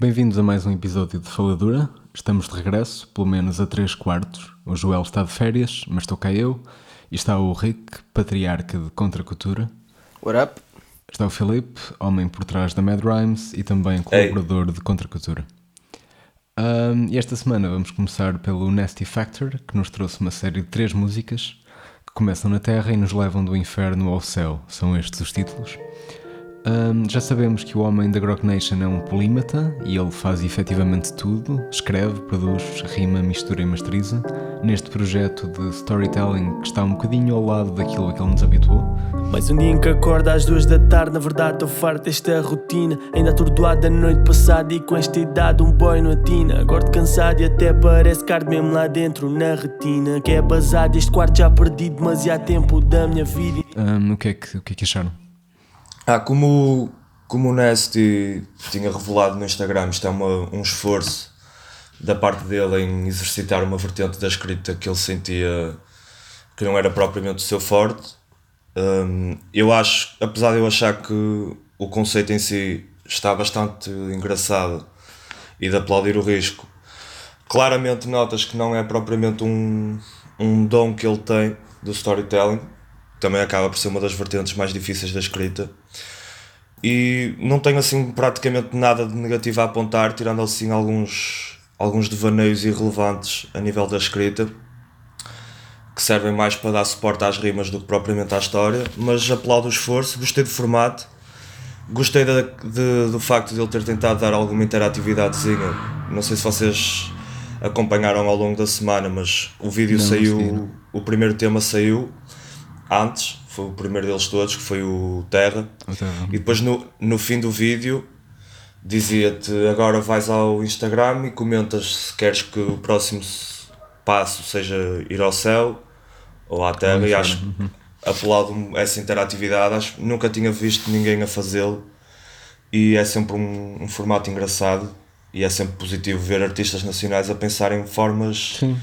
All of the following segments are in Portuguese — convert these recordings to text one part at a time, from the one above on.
Bem-vindos a mais um episódio de Faladura. Estamos de regresso, pelo menos a 3 quartos. O Joel está de férias, mas estou cá eu. E está o Rick, patriarca de Contracultura. What up? Está o Filipe, homem por trás da Mad Rhymes e também colaborador Ei. de Contracultura. Um, e esta semana vamos começar pelo Nasty Factor, que nos trouxe uma série de três músicas que começam na Terra e nos levam do inferno ao céu. São estes os títulos. Um, já sabemos que o homem da Grog Nation é um polímata e ele faz efetivamente tudo: escreve, produz, rima, mistura e masteriza. Neste projeto de storytelling que está um bocadinho ao lado daquilo a que ele nos habituou. Mais um dia em que acorda às duas da tarde, na verdade estou farto desta rotina. Ainda atordoado da noite passada e com esta idade um boy no atina. Acordo cansado e até parece card mesmo lá dentro na retina. Que é basado, este quarto já perdi demasiado tempo da minha vida. Um, o, que é que, o que é que acharam? Ah, como, como o Nasty tinha revelado no Instagram, isto é uma, um esforço da parte dele em exercitar uma vertente da escrita que ele sentia que não era propriamente o seu forte. Um, eu acho, apesar de eu achar que o conceito em si está bastante engraçado e de aplaudir o risco, claramente notas que não é propriamente um, um dom que ele tem do storytelling também acaba por ser uma das vertentes mais difíceis da escrita. E não tenho assim praticamente nada de negativo a apontar, tirando assim alguns, alguns devaneios irrelevantes a nível da escrita, que servem mais para dar suporte às rimas do que propriamente à história. Mas aplaudo o esforço, gostei do formato, gostei de, de, do facto de ele ter tentado dar alguma interatividadezinha. Não sei se vocês acompanharam ao longo da semana, mas o vídeo não, saiu, o primeiro tema saiu antes, foi o primeiro deles todos, que foi o Terra. O Terra. E depois no, no fim do vídeo dizia-te agora vais ao Instagram e comentas se queres que o próximo passo seja ir ao céu ou à Terra e acho uhum. aplaudo essa interatividade, acho nunca tinha visto ninguém a fazê-lo e é sempre um, um, formato engraçado e é sempre positivo ver artistas nacionais a pensar em formas Sim,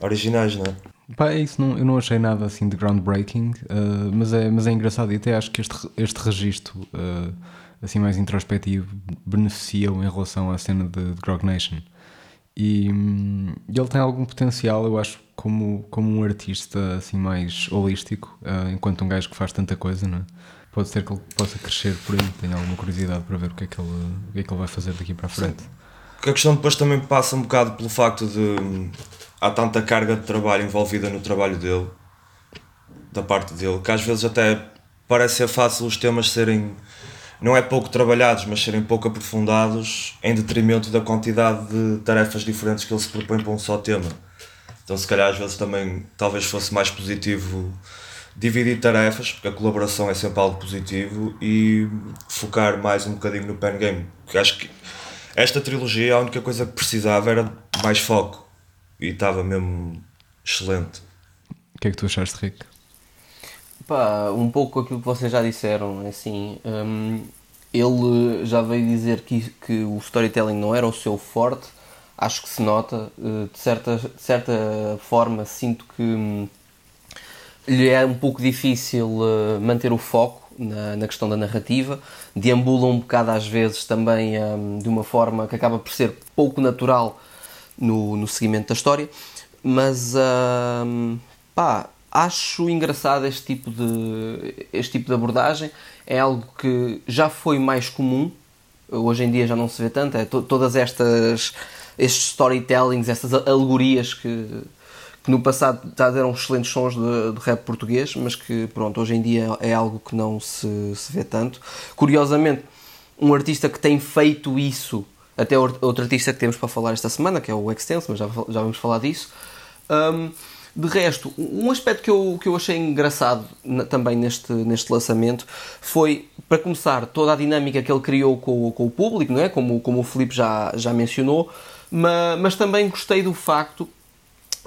originais, não é? Pá, é isso, não, eu não achei nada assim de groundbreaking, uh, mas, é, mas é engraçado e até acho que este, este registro uh, assim mais introspectivo beneficia em relação à cena de, de Grog Nation. E, um, ele tem algum potencial, eu acho, como, como um artista assim mais holístico, uh, enquanto um gajo que faz tanta coisa, não é? Pode ser que ele possa crescer por aí, tenho alguma curiosidade para ver o que é que ele, o que é que ele vai fazer daqui para a frente. Sim. A questão depois também passa um bocado pelo facto de há tanta carga de trabalho envolvida no trabalho dele, da parte dele, que às vezes até parece ser fácil os temas serem, não é pouco trabalhados, mas serem pouco aprofundados em detrimento da quantidade de tarefas diferentes que ele se propõe para um só tema. Então, se calhar, às vezes também talvez fosse mais positivo dividir tarefas, porque a colaboração é sempre algo positivo, e focar mais um bocadinho no pen game. Porque acho que esta trilogia, a única coisa que precisava era mais foco e estava mesmo excelente. O que é que tu achaste, Rick? Pá, um pouco aquilo que vocês já disseram, é assim, um, ele já veio dizer que, que o storytelling não era o seu forte, acho que se nota, eh, de certa, de certa forma sinto que hum, lhe é um pouco difícil uh, manter o foco na, na, questão da narrativa, deambula um bocado às vezes também um, de uma forma que acaba por ser pouco natural no, no seguimento da história, mas uh, pá, acho engraçado este tipo, de, este tipo de abordagem, é algo que já foi mais comum, hoje em dia já não se vê tanto, é to, todas estas estes storytellings, estas alegorias que, que no passado eram excelentes sons de, de, rap português, mas que pronto, hoje em dia é algo que não se, se vê tanto. Curiosamente, um artista que tem feito isso até outro artista que temos para falar esta semana, que é o Extense, mas já, já vamos falar disso. Um, de resto, um aspecto que eu, que eu achei engraçado na, também neste, neste lançamento foi, para começar, toda a dinâmica que ele criou com, com o público, não é? como, como o Filipe já, já mencionou, mas, mas também gostei do facto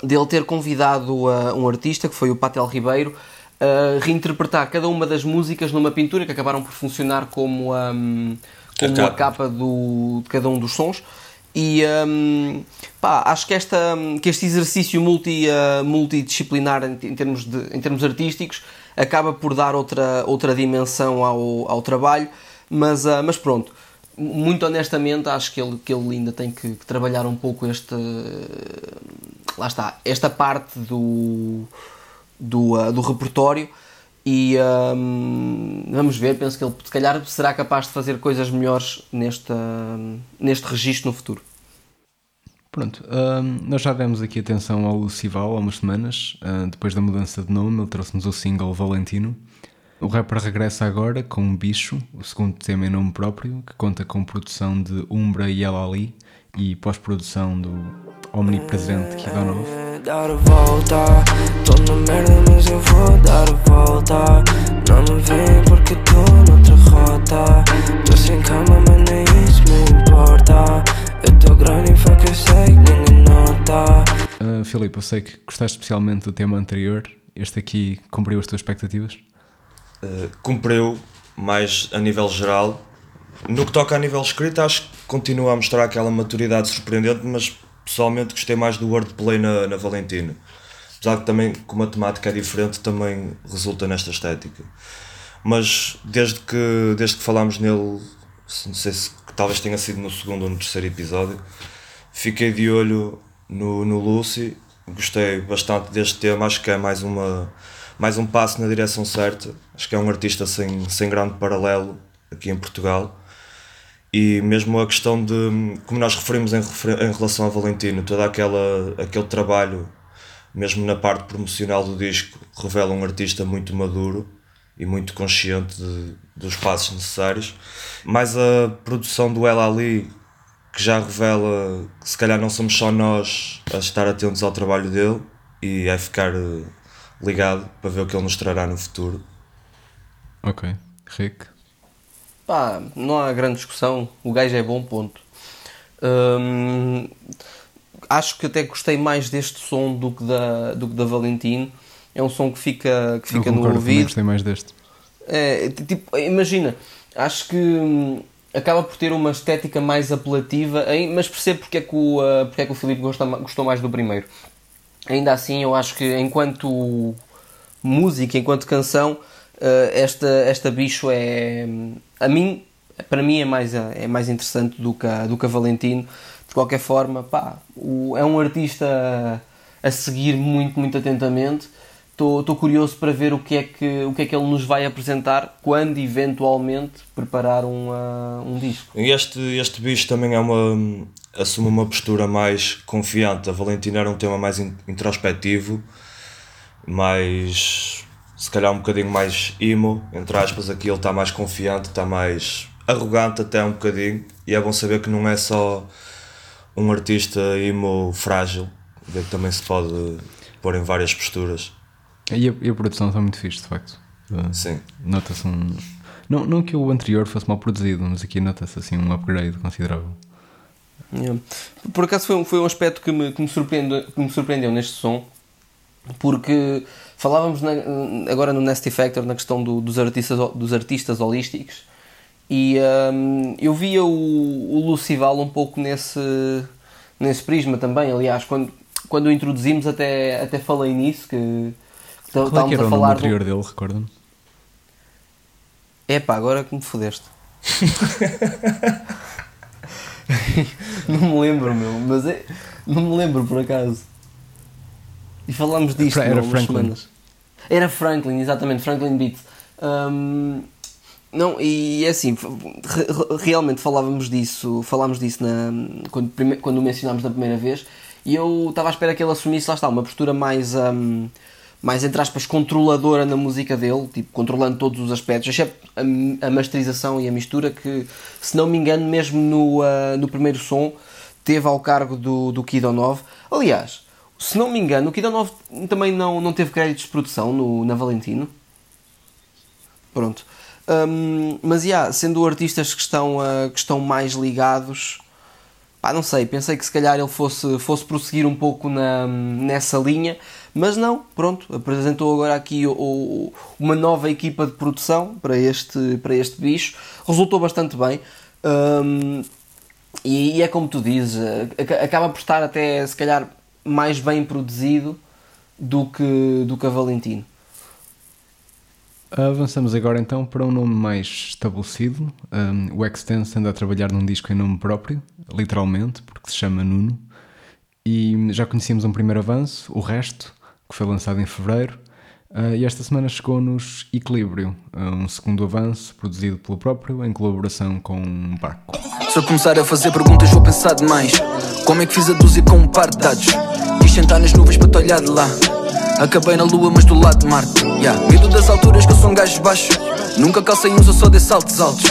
de ele ter convidado uh, um artista, que foi o Patel Ribeiro, a reinterpretar cada uma das músicas numa pintura que acabaram por funcionar como. Um, como a capa do, de cada um dos sons. E um, pá, acho que, esta, que este exercício multi, uh, multidisciplinar em, em, termos de, em termos artísticos acaba por dar outra, outra dimensão ao, ao trabalho, mas, uh, mas pronto, muito honestamente, acho que ele, que ele ainda tem que, que trabalhar um pouco este. Lá está, esta parte do, do, uh, do repertório. E um, vamos ver, penso que ele se calhar será capaz de fazer coisas melhores neste, uh, neste registro no futuro. Pronto, nós já demos aqui atenção ao Lucival há umas semanas, depois da mudança de nome, ele trouxe-nos o single Valentino. O rapper regressa agora com um bicho, o segundo tema em nome próprio, que conta com produção de Umbra e El Ali e pós-produção do omnipresente Kidonov. Dar a volta, tô na merda, mas eu vou dar a volta. Não me vem porque tô noutra rota. Tô sem cama, mas nem isso me importa. Eu tô grande e fuck, eu sei que ninguém nota. Uh, Filipe, eu sei que gostaste especialmente do tema anterior. Este aqui cumpriu as tuas expectativas? Uh, cumpriu, mais a nível geral. No que toca a nível escrito, acho que continua a mostrar aquela maturidade surpreendente, mas pessoalmente gostei mais do wordplay na, na Valentino. Apesar que também, como a temática é diferente, também resulta nesta estética. Mas desde que, desde que falámos nele, não sei se talvez tenha sido no segundo ou no terceiro episódio, fiquei de olho no, no Lucy, gostei bastante deste tema, acho que é mais uma mais um passo na direção certa. Acho que é um artista sem, sem grande paralelo aqui em Portugal. E mesmo a questão de, como nós referimos em, em relação a Valentino, todo aquela, aquele trabalho, mesmo na parte promocional do disco, revela um artista muito maduro e muito consciente de, dos passos necessários. Mais a produção do Ela Ali, que já revela que se calhar não somos só nós a estar atentos ao trabalho dele e a ficar ligado para ver o que ele nos trará no futuro. Ok. Rick? Pá, não há grande discussão. O gajo é bom, ponto. Hum, acho que até gostei mais deste som do que da, do que da Valentino. É um som que fica, que fica no ouvido. gostei mais deste. É, tipo, imagina, acho que hum, acaba por ter uma estética mais apelativa, mas percebo porque é que o, uh, porque é que o Filipe gostou, gostou mais do primeiro ainda assim eu acho que enquanto música, enquanto canção, esta, esta bicho é a mim, para mim é mais, é mais interessante do que, a, do que a Valentino. De qualquer forma, pá, o, é um artista a, seguir muito, muito atentamente. Estou curioso para ver o que, é que, o que é que ele nos vai apresentar quando eventualmente preparar um, uh, um disco. Este, este bicho também é uma, assume uma postura mais confiante. A Valentina era um tema mais introspectivo, mais se calhar um bocadinho mais emo, entre aspas, aqui ele está mais confiante, está mais arrogante até um bocadinho, e é bom saber que não é só um artista emo frágil, que também se pode pôr em várias posturas. E a, e a produção está muito fixe, de facto. Sim. Nota-se um. Não, não que o anterior fosse mal produzido, mas aqui nota-se assim um upgrade considerável. Yeah. Por acaso foi, foi um aspecto que me, que, me surpreendeu, que me surpreendeu neste som, porque falávamos na, agora no Nasty Factor na questão do, dos, artistas, dos artistas holísticos e um, eu via o, o Lucival um pouco nesse, nesse prisma também. Aliás, quando, quando o introduzimos, até, até falei nisso. Que, que Qual é que era a falar o anterior do... dele, recorda-me? É pá, agora que me fodeste. não me lembro, meu, mas é, não me lembro por acaso. E falámos disto Era Franklin. Semanas. Era Franklin, exatamente, Franklin Beat. Um, não, e é assim, realmente falávamos disso, falámos disso na, quando, quando o mencionámos da primeira vez, e eu estava à espera que ele assumisse, lá está, uma postura mais. Um, mais entre aspas controladora na música dele, tipo controlando todos os aspectos, exceto a, a masterização e a mistura que, se não me engano, mesmo no, uh, no primeiro som teve ao cargo do, do Kido 9. Aliás, se não me engano, o Kido 9 também não, não teve créditos de produção no, na Valentino. Pronto. Um, mas, yeah, sendo artistas que estão, uh, que estão mais ligados, pá, não sei, pensei que se calhar ele fosse, fosse prosseguir um pouco na, nessa linha, mas não, pronto, apresentou agora aqui o, o, uma nova equipa de produção para este, para este bicho, resultou bastante bem. Um, e, e, é como tu dizes, acaba por estar até se calhar mais bem produzido do que, do que a Valentino. Avançamos agora então para um nome mais estabelecido. Um, o Extense anda a trabalhar num disco em nome próprio, literalmente, porque se chama Nuno. E já conhecíamos um primeiro avanço, o resto, que foi lançado em fevereiro. Uh, e esta semana chegou-nos Equilíbrio, um segundo avanço produzido pelo próprio, em colaboração com um Baco. Se eu começar a fazer perguntas, vou pensar demais. Como é que fiz a dúzia com um par de dados? Quis sentar nas nuvens para te olhar de lá. Acabei na lua, mas do lado de Marte. Yeah. Medo das alturas que eu sou um gajo baixo. Nunca calcei uns, eu só dei saltos altos.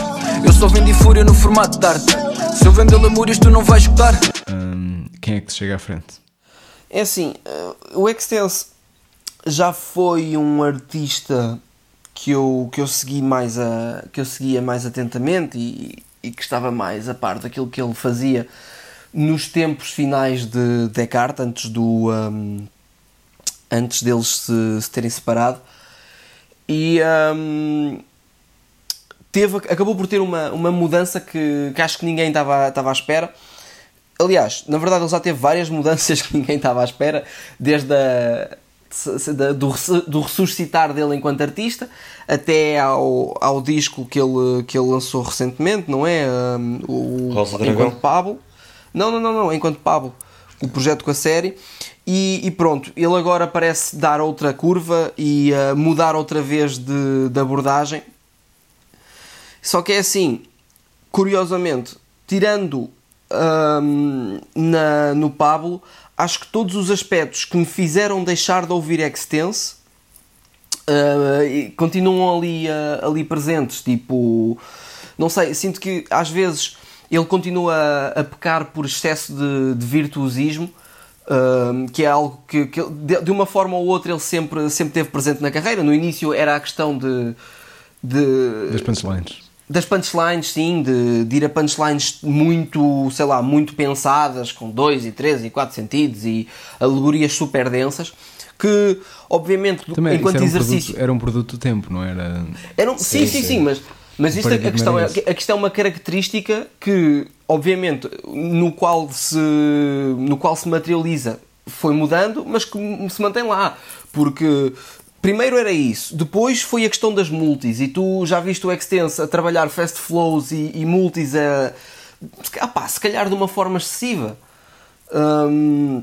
Eu só vendi fúria no formato de arte. Se eu vender lamúrias, tu não vais escutar. Um, quem é que te chega à frente? É assim, uh, o Extense já foi um artista que eu, que eu segui mais a, que eu seguia mais atentamente e, e que estava mais a par daquilo que ele fazia nos tempos finais de Descartes, antes do um, antes deles se, se terem separado. E um, teve, acabou por ter uma, uma mudança que, que acho que ninguém estava, estava à espera. Aliás, na verdade, ele já teve várias mudanças que ninguém estava à espera, desde a, do, do ressuscitar dele enquanto artista até ao, ao disco que ele, que ele lançou recentemente, não é? Um, o, Rosa enquanto. Pablo. Não, não, não, não, enquanto Pablo. O projeto com a série. E, e, pronto, ele agora parece dar outra curva e uh, mudar outra vez de, de abordagem. Só que é assim, curiosamente, tirando um, na, no Pablo, acho que todos os aspectos que me fizeram deixar de ouvir Extense uh, continuam ali, uh, ali presentes. Tipo, não sei, sinto que às vezes ele continua a, pecar por excesso de, de virtuosismo. Uh, que é algo que, que de, de, uma forma ou outra ele sempre, sempre teve presente na carreira. No início era a questão de. de das punchlines. Das punchlines, sim, de, de ir a punchlines muito, sei lá, muito pensadas, com dois e três e quatro sentidos e alegorias super densas, que obviamente Também, enquanto era um exercício. Produto, era um produto do tempo, não era? era um, sim, sim, sim, sim, mas, mas isto, a, questão é, a questão é uma característica que, obviamente, no qual se, no qual se materializa foi mudando, mas que se mantém lá. Porque primeiro era isso, depois foi a questão das multis, e tu já viste o Extense a trabalhar fast flows e, e multis a. Ah pá, se calhar de uma forma excessiva. Hum,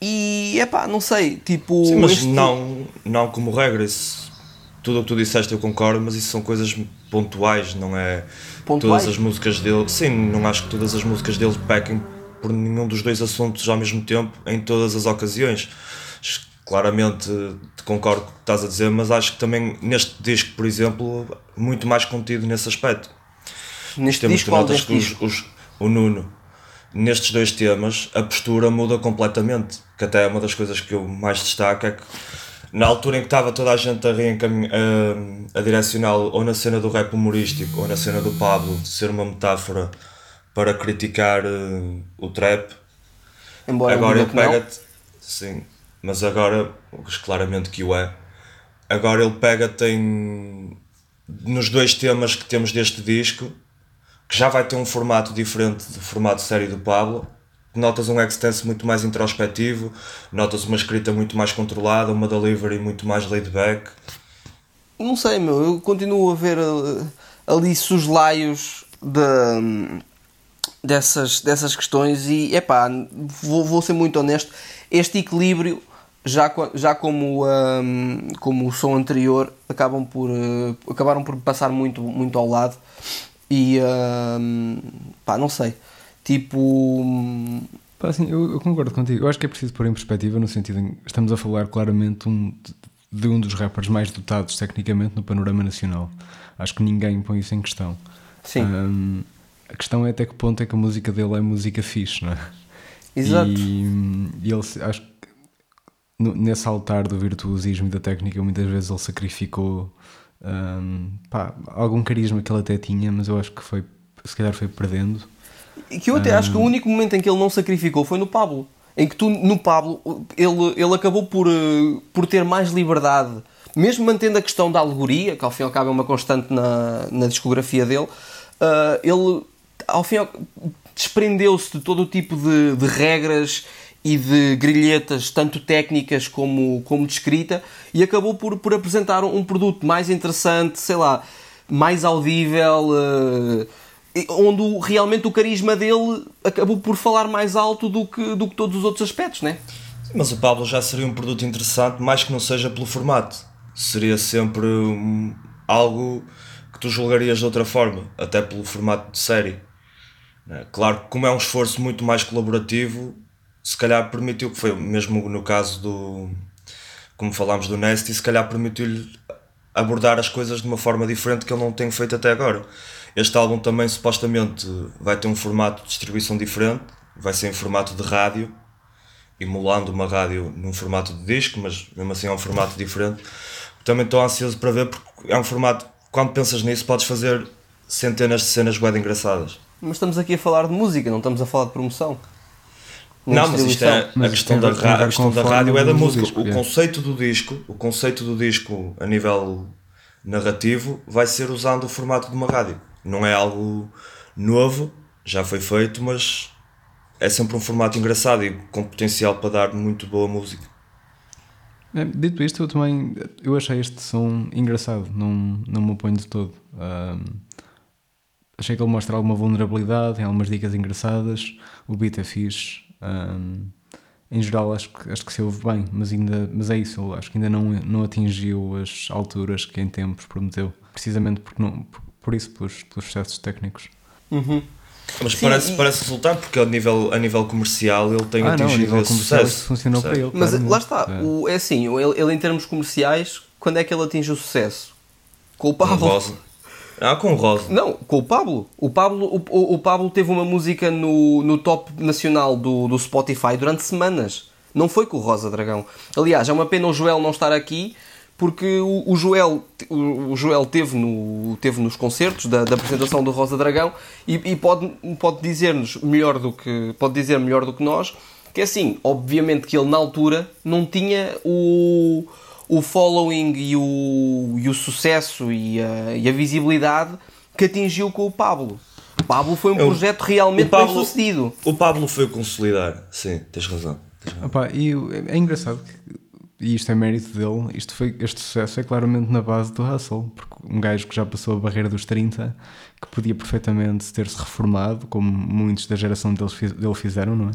e é pá, não sei, tipo. Sim, mas este... não, não como regra, isso, tudo o que tu disseste eu concordo, mas isso são coisas pontuais, não é pontuais? todas as músicas dele. Sim, não acho que todas as músicas dele pequem por nenhum dos dois assuntos ao mesmo tempo, em todas as ocasiões. Claramente te concordo com o que estás a dizer, mas acho que também neste disco, por exemplo, muito mais contido nesse aspecto. Neste Temos disco, que notas que os, os, o Nuno, nestes dois temas, a postura muda completamente. Que até é uma das coisas que eu mais destaco, é que na altura em que estava toda a gente a, a, a direcioná-lo ou na cena do rap humorístico ou na cena do Pablo, de ser uma metáfora para criticar uh, o trap, Embora agora ele ele pega-te. Sim, mas agora, claramente que o é, agora ele pega-te em. nos dois temas que temos deste disco, que já vai ter um formato diferente do formato série do Pablo. Notas um extense muito mais introspectivo, notas uma escrita muito mais controlada, uma delivery muito mais laid back. Não sei, meu, eu continuo a ver uh, ali soslaios de, dessas, dessas questões e, epá, vou, vou ser muito honesto, este equilíbrio, já, já como, um, como o som anterior, acabam por, uh, acabaram por passar muito, muito ao lado e, um, pá, não sei, tipo... Pá, assim, eu, eu, concordo contigo, eu acho que é preciso pôr em perspectiva no sentido em que estamos a falar claramente um, de um dos rappers mais dotados tecnicamente no panorama nacional. Acho que ninguém põe isso em questão. Sim. Um, a questão é até que ponto é que a música dele é música fixe, não é? Exato. E, e ele, acho que nesse altar do virtuosismo e da técnica, muitas vezes ele sacrificou um, pá, algum carisma que ele até tinha, mas eu acho que foi, se calhar foi perdendo. Que eu até acho que o único momento em que ele não sacrificou foi no Pablo. Em que tu, no Pablo, ele, ele acabou por, por ter mais liberdade, mesmo mantendo a questão da alegoria, que ao fim e ao cabo é uma constante na, na discografia dele, uh, ele ao fim desprendeu-se de todo o tipo de, de regras e de grilhetas, tanto técnicas como, como de escrita, e acabou por, por apresentar um produto mais interessante, sei lá, mais audível, uh, onde realmente o carisma dele acabou por falar mais alto do que, do que todos os outros aspectos, né? Mas o Pablo já seria um produto interessante, mais que não seja pelo formato. Seria sempre um, algo que tu julgarias de outra forma, até pelo formato de série. Né? Claro que, como é um esforço muito mais colaborativo, se calhar permitiu, que foi mesmo no caso do. Como falámos do Nasty, se calhar permitiu-lhe abordar as coisas de uma forma diferente que ele não tem feito até agora. Este álbum também supostamente vai ter um formato de distribuição diferente, vai ser em formato de rádio, emulando uma rádio num formato de disco, mas mesmo assim é um formato diferente. Também estou ansioso para ver porque é um formato, quando pensas nisso, podes fazer centenas de cenas bem engraçadas. Mas estamos aqui a falar de música, não estamos a falar de promoção. Não, mas isto é a questão, da, a questão da rádio é da música. Disco, o é. conceito do disco, o conceito do disco a nível narrativo vai ser usando o formato de uma rádio. Não é algo novo, já foi feito, mas é sempre um formato engraçado e com potencial para dar muito boa música. É, dito isto, eu também eu achei este som engraçado, não, não me oponho de todo. Um, achei que ele mostra alguma vulnerabilidade, tem algumas dicas engraçadas, o beat é fixe. Um, em geral acho que, acho que se ouve bem, mas, ainda, mas é isso, acho que ainda não, não atingiu as alturas que em tempos prometeu, precisamente porque não, por, isso, pelos, pelos sucessos técnicos. Uhum. Mas Sim, parece, e... parece resultar, porque a nível, a nível comercial ele tem ah, atingido não, esse sucesso. funcionou para ele. Mas lá está, é. O, é assim, ele, ele em termos comerciais, quando é que ele atinge o sucesso? Com o Pablo. Ah, com o Rosa. Não, com o Pablo. O Pablo, o, o Pablo teve uma música no, no top nacional do, do Spotify durante semanas. Não foi com o Rosa Dragão. Aliás, é uma pena o Joel não estar aqui, porque o, o Joel, o, o, Joel teve, no, teve nos concertos da, da apresentação do Rosa Dragão e, e pode, pode dizer-nos melhor do que pode dizer melhor do que nós que é assim, obviamente que ele na altura não tinha o o following e o, e o sucesso e a, e a visibilidade que atingiu com o Pablo. O Pablo foi um Eu, projeto realmente Pablo, bem sucedido. O Pablo foi consolidar, sim, tens razão. Tens razão. Opa, e é engraçado que, e isto é mérito dele, isto foi, este sucesso é claramente na base do Hustle, porque um gajo que já passou a barreira dos 30, que podia perfeitamente ter-se reformado, como muitos da geração deles, dele fizeram, não é?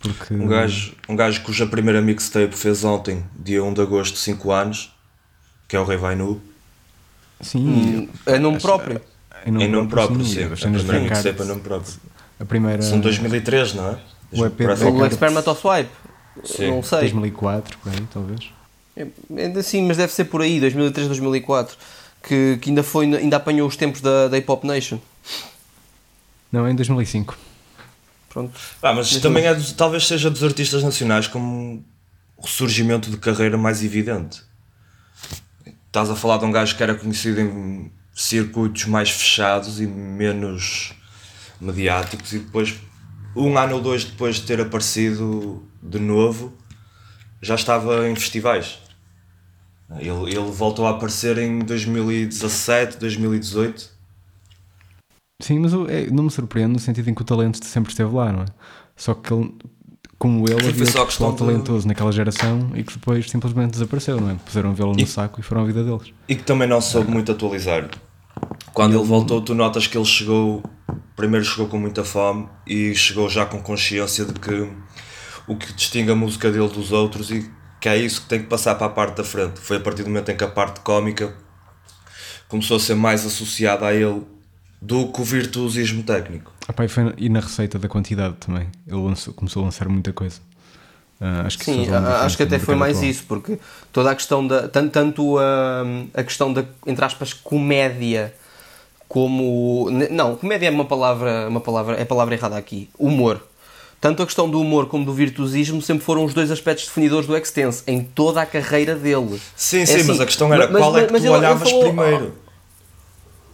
Porque... Um, gajo, um gajo cuja primeira mixtape fez ontem, dia 1 de agosto, 5 anos, que é o Rei Vai Nu. Sim, hum, é nome próprio. É nome, em nome próprio, sim. sim. A primeira mixtape é nome próprio. A primeira... São 2003, não é? O EP o Experimental Sim. Não sei. 2004, por aí, talvez. É, ainda sim, mas deve ser por aí, 2003, 2004. Que, que ainda, foi, ainda apanhou os tempos da, da Hip Hop Nation. Não, é em 2005. Pronto. Ah, mas também é, talvez seja dos artistas nacionais como o ressurgimento de carreira mais evidente. Estás a falar de um gajo que era conhecido em circuitos mais fechados e menos mediáticos e depois, um ano ou dois depois de ter aparecido de novo, já estava em festivais. Ele, ele voltou a aparecer em 2017, 2018 Sim, mas eu, é, não me surpreende no sentido em que o talento sempre esteve lá, não é? Só que ele, como ele, havia só pessoal de... talentoso naquela geração e que depois simplesmente desapareceu, não é? Puseram vê-lo no saco e foram a vida deles. E que também não soube muito atualizar. Quando ele voltou, tu notas que ele chegou, primeiro chegou com muita fome e chegou já com consciência de que o que distingue a música dele dos outros e que é isso que tem que passar para a parte da frente. Foi a partir do momento em que a parte cómica começou a ser mais associada a ele do que o virtuosismo técnico. Ah, e, foi, e, na receita da quantidade também. Ele lançou, começou a lançar muita coisa. Uh, acho que Sim, acho que até foi mais atual. isso, porque toda a questão da. Tanto, tanto a, a questão da, entre aspas, comédia como. Não, comédia é uma palavra, uma palavra. É a palavra errada aqui. Humor. Tanto a questão do humor como do virtuosismo sempre foram os dois aspectos definidores do Extense em toda a carreira dele. Sim, é sim, assim, mas a questão era mas, qual é que tu ele, olhavas ele falou, primeiro.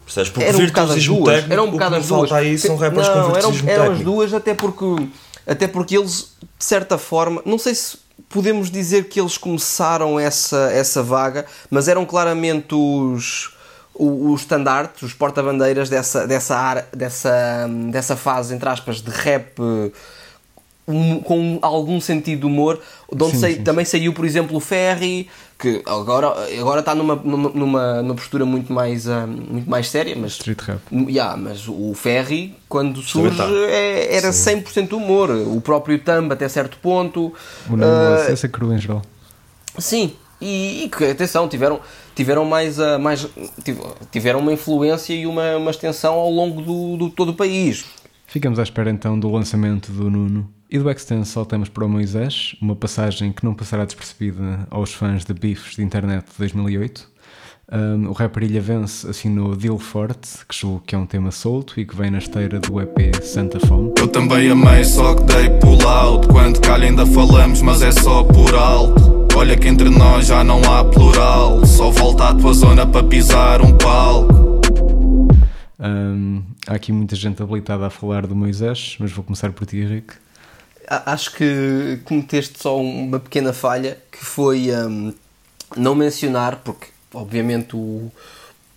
Percebes? Porque era um duas. Técnico, era um bocado as duas. Aí são rappers não, com eram, eram as duas até porque, até porque eles, de certa forma, não sei se podemos dizer que eles começaram essa, essa vaga, mas eram claramente os os estandartes, os porta-bandeiras dessa, dessa, dessa, dessa fase, entre aspas, de rap um, com algum sentido de humor, de onde sim, sim, também sim. saiu, por exemplo, o Ferry, que agora, agora está numa, numa, numa, postura muito mais, uh, muito mais séria, mas, Street rap. Yeah, mas o Ferry, quando surge, é, era Sim. 100% humor. O próprio Thumb, até certo ponto. O uh, essa cru em geral. Sim, e, e que, atenção, tiveram, tiveram mais, uh, mais tiveram uma influência e uma, uma extensão ao longo do, do todo o país. Ficamos à espera então do lançamento do Nuno e do Extense saltamos para o Moisés, uma passagem que não passará despercebida aos fãs de bifes de internet de 2008. Um, o rapper Ilha Vence assinou Deal Forte, que julgo que é um tema solto e que vem na esteira do EP Santa Fome. Eu também amei, só que dei pull out. Quando calha ainda falamos, mas é só por alto. Olha que entre nós já não há plural. Só volta à tua zona para pisar um palco. Um, há aqui muita gente habilitada a falar do Moisés, mas vou começar por ti, Henrique acho que cometeste só uma pequena falha que foi um, não mencionar, porque obviamente o,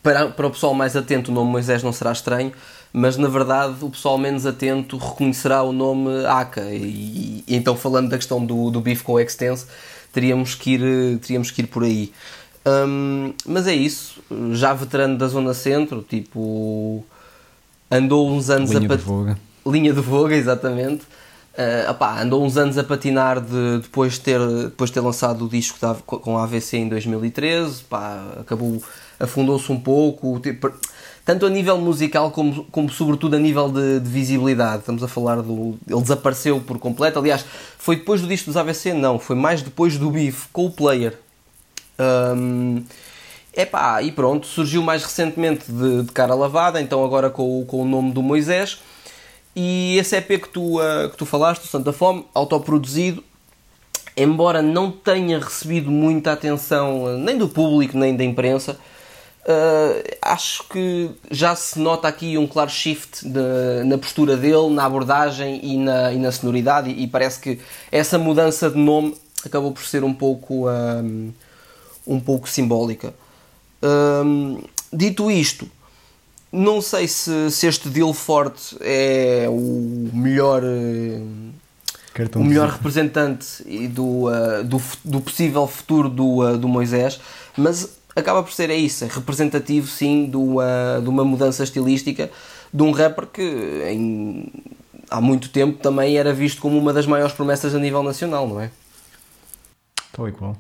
para, para o pessoal mais atento o nome Moisés não será estranho, mas na verdade o pessoal menos atento reconhecerá o nome Aka. E, e então, falando da questão do, do bife com o Extense, teríamos que ir, teríamos que ir por aí. Um, mas é isso, já veterano da Zona Centro, tipo, andou uns anos Linha a pat... de Voga. Linha de Voga, exatamente. Uh, opá, andou uns anos a patinar de, depois, de ter, depois de ter lançado o disco da, com a AVC em 2013, pá, acabou, afundou-se um pouco, tipo, tanto a nível musical como, como sobretudo a nível de, de, visibilidade. Estamos a falar do. Ele desapareceu por completo. Aliás, foi depois do disco dos AVC? Não, foi mais depois do Beef com o Player. Um, epá, e pronto, surgiu mais recentemente de, de cara lavada, então agora com, com o nome do Moisés. E esse EP que tu, uh, que tu falaste, o Santa Fome, autoproduzido, embora não tenha recebido muita atenção uh, nem do público nem da imprensa, uh, acho que já se nota aqui um claro shift de, na postura dele, na abordagem e na, e na sonoridade, e, e, parece que essa mudança de nome acabou por ser um pouco, um pouco simbólica. Um, dito isto, não sei se, se este deal forte é o melhor Cartão o melhor representante do, uh, do, do, possível futuro do, uh, do Moisés, mas acaba por ser é isso, é representativo sim do, uh, de uma mudança estilística de um rapper que em, há muito tempo também era visto como uma das maiores promessas a nível nacional, não é? Tal e qual.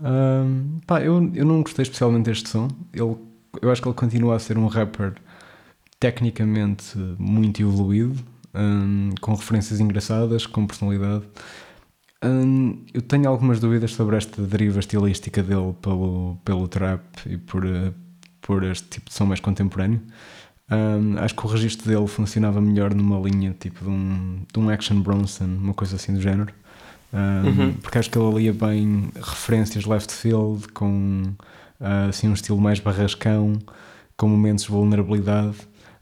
Um, pá, eu, eu não gostei especialmente deste som. Ele, eu acho que ele continua a ser um rapper tecnicamente muito evoluído, um, com referências engraçadas, com personalidade. Um, eu tenho algumas dúvidas sobre esta deriva estilística dele pelo, pelo trap e por, uh, por este tipo de som mais contemporâneo. Um, acho que o registro dele funcionava melhor numa linha tipo de um, de um Action Bronson, uma coisa assim do género. Um, uhum. Porque acho que ele lia bem referências left field, com uh, assim, um estilo mais barrascão, com momentos de vulnerabilidade.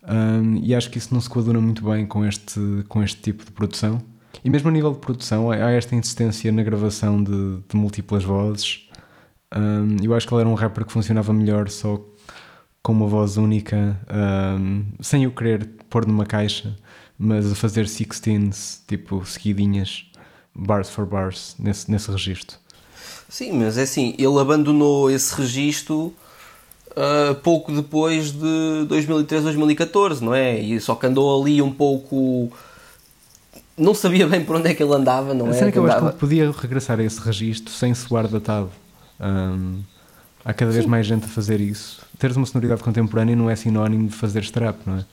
Um, e acho que isso não se coaduna muito bem com este, com este tipo de produção. E mesmo a nível de produção, há esta insistência na gravação de, de múltiplas vozes. Um, eu acho que ele era um rapper que funcionava melhor só com uma voz única, um, sem o querer pôr numa caixa, mas a fazer sixteens, tipo seguidinhas, bars for bars, nesse, nesse registro. Sim, mas é assim, ele abandonou esse registro uh, pouco depois de 2013, 2014, não é? E só que andou ali um pouco. Não sabia bem por onde é que ele andava, não é? que eu andava... acho que ele podia regressar a esse registro sem soar datado. Um, há cada vez Sim. mais gente a fazer isso. Teres uma sonoridade contemporânea não é sinónimo de fazer strap, não é?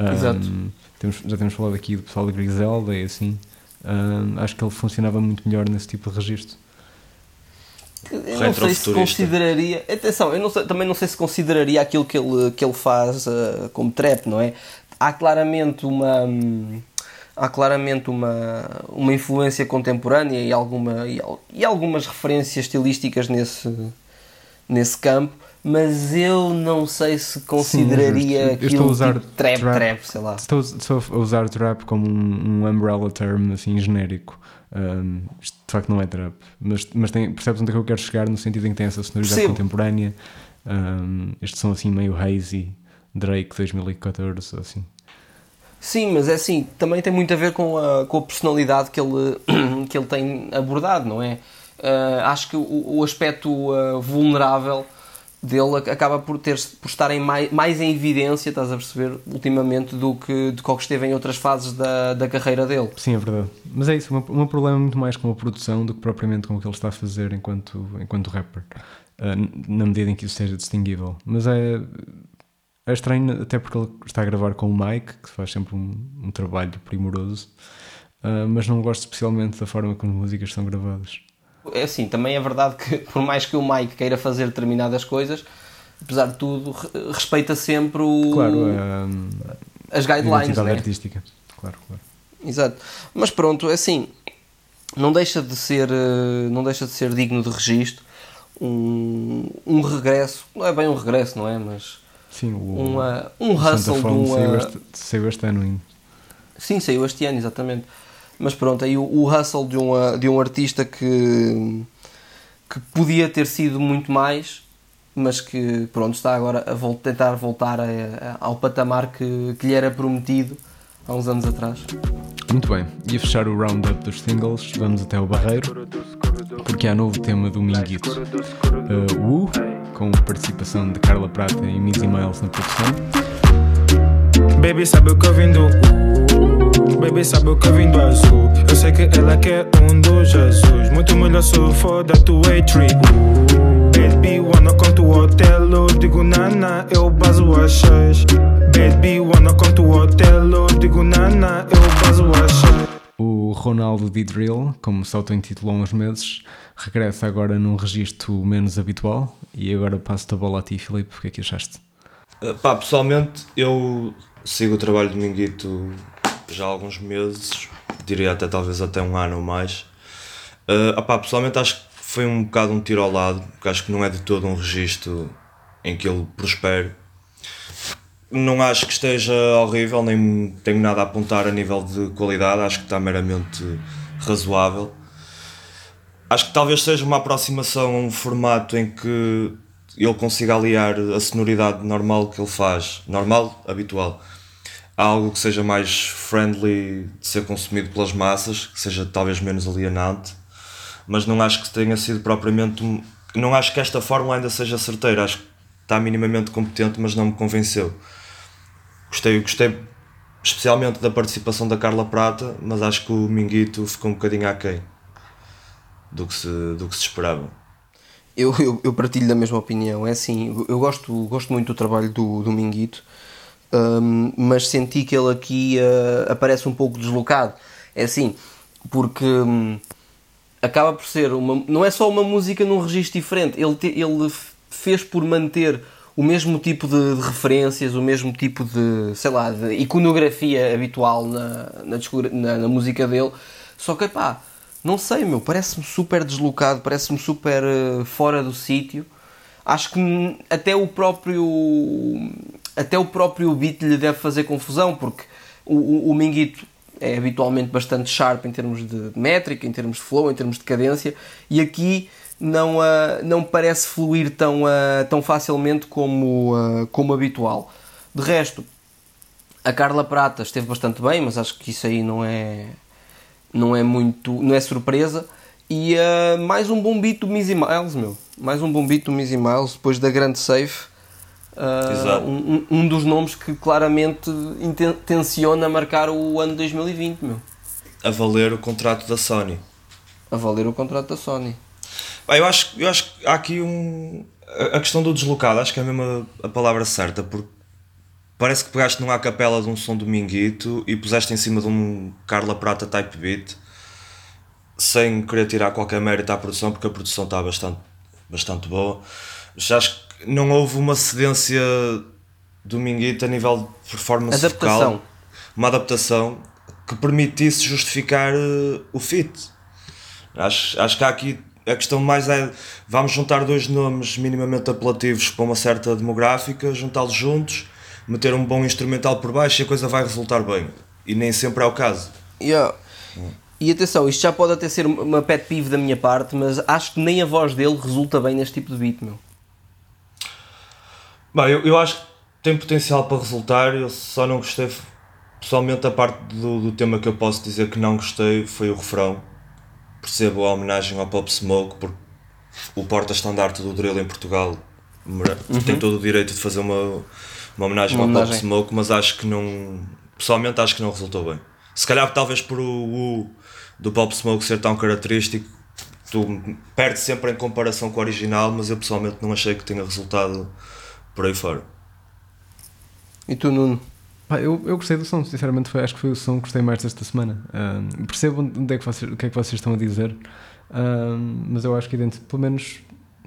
Um, Exato. Temos, já temos falado aqui do pessoal da Griselda e assim. Um, acho que ele funcionava muito melhor nesse tipo de registro. Eu não sei se consideraria. Atenção, eu não sei, também não sei se consideraria aquilo que ele, que ele faz uh, como trap, não é? Há claramente uma. há claramente uma, uma influência contemporânea e, alguma, e, e algumas referências estilísticas nesse, nesse campo, mas eu não sei se consideraria Sim, aquilo estou a usar tipo trap, trap, trap, sei lá. Estou, estou a usar trap como um, um umbrella term assim genérico. Um, isto de facto não é trap, mas, mas tem, percebes onde é que eu quero chegar no sentido em que tem essa sonoridade contemporânea. Um, estes são assim meio hazy, Drake 2014, assim. Sim, mas é assim, também tem muito a ver com a, com a personalidade que ele, que ele tem abordado, não é? Uh, acho que o, o aspecto uh, vulnerável dele acaba por, ter, por estar em mais, mais em evidência, estás a perceber, ultimamente, do que, do que esteve em outras fases da, da carreira dele. Sim, é verdade. Mas é isso, o meu problema é muito mais com a produção do que propriamente com o que ele está a fazer enquanto, enquanto rapper, uh, na medida em que isso seja distinguível. Mas é, é estranho, até porque ele está a gravar com o Mike, que faz sempre um, um trabalho primoroso, uh, mas não gosto especialmente da forma como as músicas são gravadas. É assim, também é verdade que, por mais que o Mike queira fazer determinadas coisas, apesar de tudo, respeita sempre o, claro, é, as guidelines. A né? artística, claro, claro. Exato. Mas pronto, é assim, não deixa de ser, eh, não deixa de ser digno de registro um, um regresso, não é bem um regresso, não é? Mas Sim, o, uma, um hustle de uma... Saiu este, saiu este ano ainda. Sim, saiu este ano, exatamente. Mas pronto, aí o, o hustle de, uma, de um artista que, que podia ter sido muito mais, mas que pronto, está agora a vol tentar voltar a, a, ao patamar que, que lhe era prometido há uns anos atrás. Muito bem, e a fechar o roundup dos singles, vamos até o Barreiro, porque há novo tema do Minguito, uh, Wu, com participação de Carla Prata e Mizzy Miles na produção. Baby sabe o que eu vim do Baby sabe o que eu vim do azul? Eu sei que ela quer um do Jesus. Muito melhor se for da tua tree Baby wanna come to hotel? Eu digo nana, eu baso a seis Baby wanna come to hotel? Eu digo nana, eu baso a seis o Ronaldo D. Drill, como se auto-intitulou há uns meses, regressa agora num registro menos habitual. E agora passo-te a bola a ti, Filipe, o que é que achaste? Uh, pá, pessoalmente eu sigo o trabalho de Minguito já há alguns meses, diria até talvez até um ano ou mais. Uh, opá, pessoalmente acho que foi um bocado um tiro ao lado, porque acho que não é de todo um registro em que ele prospere. Não acho que esteja horrível, nem tenho nada a apontar a nível de qualidade, acho que está meramente razoável. Acho que talvez seja uma aproximação a um formato em que ele consiga aliar a sonoridade normal que ele faz, normal, habitual, algo que seja mais friendly de ser consumido pelas massas, que seja talvez menos alienante, mas não acho que tenha sido propriamente. Não acho que esta fórmula ainda seja certeira, acho que está minimamente competente, mas não me convenceu. Gostei, gostei especialmente da participação da Carla Prata, mas acho que o Minguito ficou um bocadinho aquém do que se, do que se esperava. Eu, eu, eu partilho da mesma opinião. É assim, eu gosto, gosto muito do trabalho do, do Minguito, um, mas senti que ele aqui uh, aparece um pouco deslocado. É assim, porque um, acaba por ser uma. Não é só uma música num registro diferente, ele, te, ele fez por manter o mesmo tipo de, de, referências, o mesmo tipo de, sei lá, de iconografia habitual na, na, na, na música dele, só que, pá, não sei, meu, parece-me super deslocado, parece-me super uh, fora do sítio. Acho que até o próprio até o próprio beat lhe deve fazer confusão, porque o, o, o Minguito é habitualmente bastante sharp em termos de métrica, em termos de flow, em termos de cadência, e aqui não, uh, não parece fluir tão, uh, tão facilmente como, uh, como habitual. De resto, a Carla Prata esteve bastante bem, mas acho que isso aí não é, não é muito, não é surpresa. E uh, mais um bom beat do Mizzy Miles, meu. Mais um bom beat do Miles, depois da grande safe. Uh, um, um, dos nomes que claramente intenciona marcar o ano 2020, meu. A valer o contrato da Sony. A valer o contrato da Sony. Eu acho, eu acho que há aqui um. A questão do deslocado, acho que é mesmo a, a palavra certa, porque parece que pegaste numa capela de um som do Minguito e puseste em cima de um Carla Prata type beat sem querer tirar qualquer mérito à produção, porque a produção está bastante, bastante boa. Mas acho que não houve uma cedência do Minguito a nível de performance adaptação. vocal, uma adaptação que permitisse justificar uh, o fit. Acho, acho que há aqui a questão mais é vamos juntar dois nomes minimamente apelativos para uma certa demográfica, juntá-los juntos, meter um bom instrumental por baixo e a coisa vai resultar bem. E nem sempre é o caso. Yeah. E atenção, isto já pode até ser uma pet peeve da minha parte, mas acho que nem a voz dele resulta bem neste tipo de beat, meu. Bem, eu, eu acho que tem potencial para resultar, eu só não gostei pessoalmente a parte do, do tema que eu posso dizer que não gostei foi o refrão. Percebo a homenagem ao Pop Smoke, porque o porta-estandarte do drill em Portugal uhum. tem todo o direito de fazer uma, uma homenagem uma ao homenagem. Pop Smoke, mas acho que não. Pessoalmente acho que não resultou bem. Se calhar talvez por o, o do Pop Smoke ser tão característico, tu perdes sempre em comparação com o original, mas eu pessoalmente não achei que tenha resultado por aí fora. E tu, Nuno? eu, eu gostei do som, sinceramente foi, acho que foi o som que gostei mais desta semana. Uh, percebo onde é que vocês, o que é que vocês estão a dizer, uh, mas eu acho que dentro, pelo menos,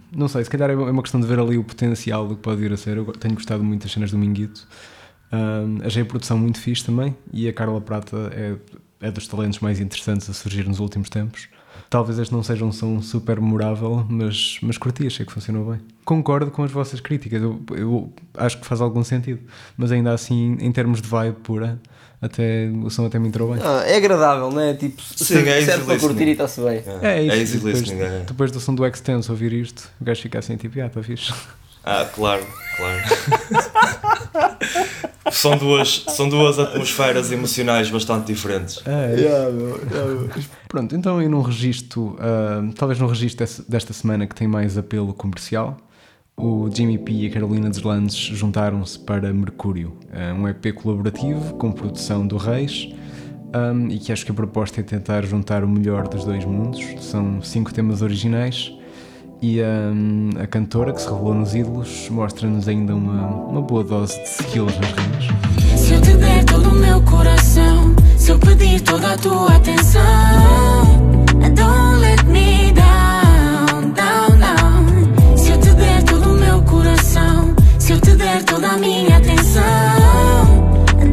não sei, se calhar é uma questão de ver ali o potencial do que pode vir a ser. Eu tenho gostado muito das cenas do Minguito. Uh, achei a produção muito fixe também e a Carla Prata é, é dos talentos mais interessantes a surgir nos últimos tempos. Talvez este não seja um som super memorável, mas, mas curti, achei que funcionou bem. Concordo com as vossas críticas, eu, eu acho que faz algum sentido, mas ainda assim, em termos de vibe pura, até, o som até me entrou bem. Ah, é agradável, não é? Tipo, Sim, é serve para curtir e está-se bem. É, é, é isso. É depois, é. depois do som do Extense ouvir isto, o gajo fica assim, tipo, ah, está fixe. Ah, claro, claro. são, duas, são duas atmosferas emocionais bastante diferentes. É, yeah, yeah. Pronto, então e num registro, uh, talvez num registro desta semana que tem mais apelo comercial, o Jimmy P e a Carolina Deslandes juntaram-se para Mercúrio, uh, um EP colaborativo com produção do Reis. Um, e que acho que a proposta é tentar juntar o melhor dos dois mundos. São cinco temas originais e um, a cantora que se revelou nos ídolos mostra-nos ainda uma, uma boa dose de skills nas rimas. Se eu te der todo o meu coração, se eu pedir toda a tua atenção, don't let me down, down, down. Se eu te der todo o meu coração, se eu te der toda a minha atenção,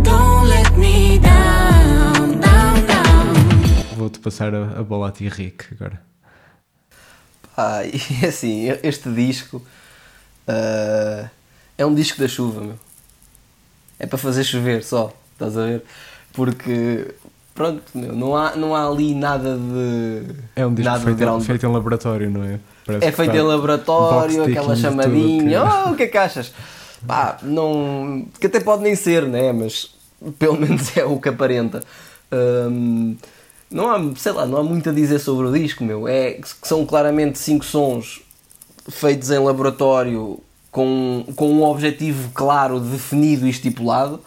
don't let me down, down, down. Vou-te passar a bola a ti, Rick, agora. Ah, e assim, este disco uh, é um disco da chuva, meu. É para fazer chover só, estás a ver? Porque, pronto, meu, não, há, não há ali nada de. É um disco feito, ground... feito em laboratório, não é? Parece é feito em laboratório, aquela chamadinha. Que... Oh, o que é que achas? Pá, não. que até pode nem ser, né? Mas pelo menos é o que aparenta. Um, não há, sei lá, não há muito a dizer sobre o disco, meu. É que são claramente cinco sons feitos em laboratório com, com um objetivo claro, definido e estipulado.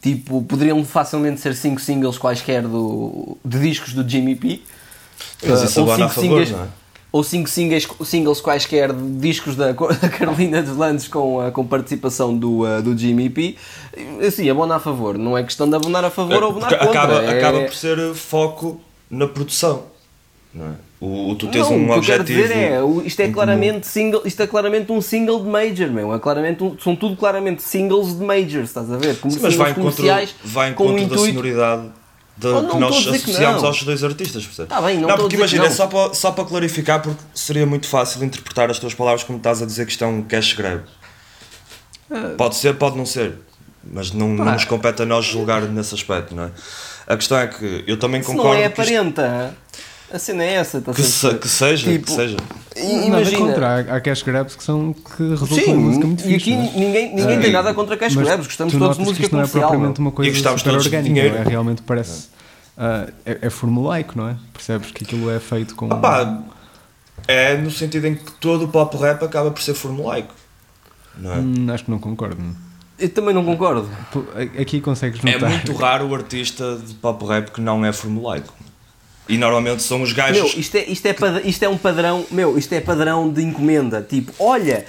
Tipo, poderiam facilmente ser cinco singles quaisquer do, de discos do Jimmy P. Mas isso uh, ou cinco favor, singles, não é? Ou cinco singles, singles quaisquer de discos da, da Carolina dos Landes com, com participação do, uh, do Jimmy P. Assim, abonar a favor. Não é questão de abonar a favor é, ou abonar contra. Acaba, é... acaba por ser foco na produção. Não é? O, o, tu tens não, um o que. Eu quero dizer é, o, isto é claramente single, isto é claramente um single de major, meu. É claramente um, são tudo claramente singles de majors, estás a ver? Como Sim, mas vai em comerciais vai em com da sonoridade de, oh, que nós associamos que aos dois artistas, percebes? Tá bem, não, não porque imagina, não. só para, só para clarificar, porque seria muito fácil interpretar as tuas palavras como estás a dizer que isto é um cash grab. Uh, pode ser, pode não ser, mas não, não nos compete a nós julgar nesse aspecto, não é? A questão é que eu também concordo. não é aparenta. A cena é essa, tá que, se, que seja, tipo, que seja. Imagina. Contra, há cash grabs que, são, que resultam Sim, em música muito fixe. E aqui é? ninguém, ninguém é. tem nada contra cash grabs, gostamos todos de música isto não é propriamente uma coisa super orgânica, é? realmente parece. Uh, é, é, formulaico, não é? Percebes que aquilo é feito com. Opa, é no sentido em que todo o pop rap acaba por ser formulaico. Não é? Hum, acho que não concordo. Eu também não concordo. Aqui consegues notar. É muito raro o artista de pop rap que não é formulaico. E normalmente são os gajos. Meu, isto é, isto, é, isto é um padrão. Meu, isto é padrão de encomenda. Tipo, olha,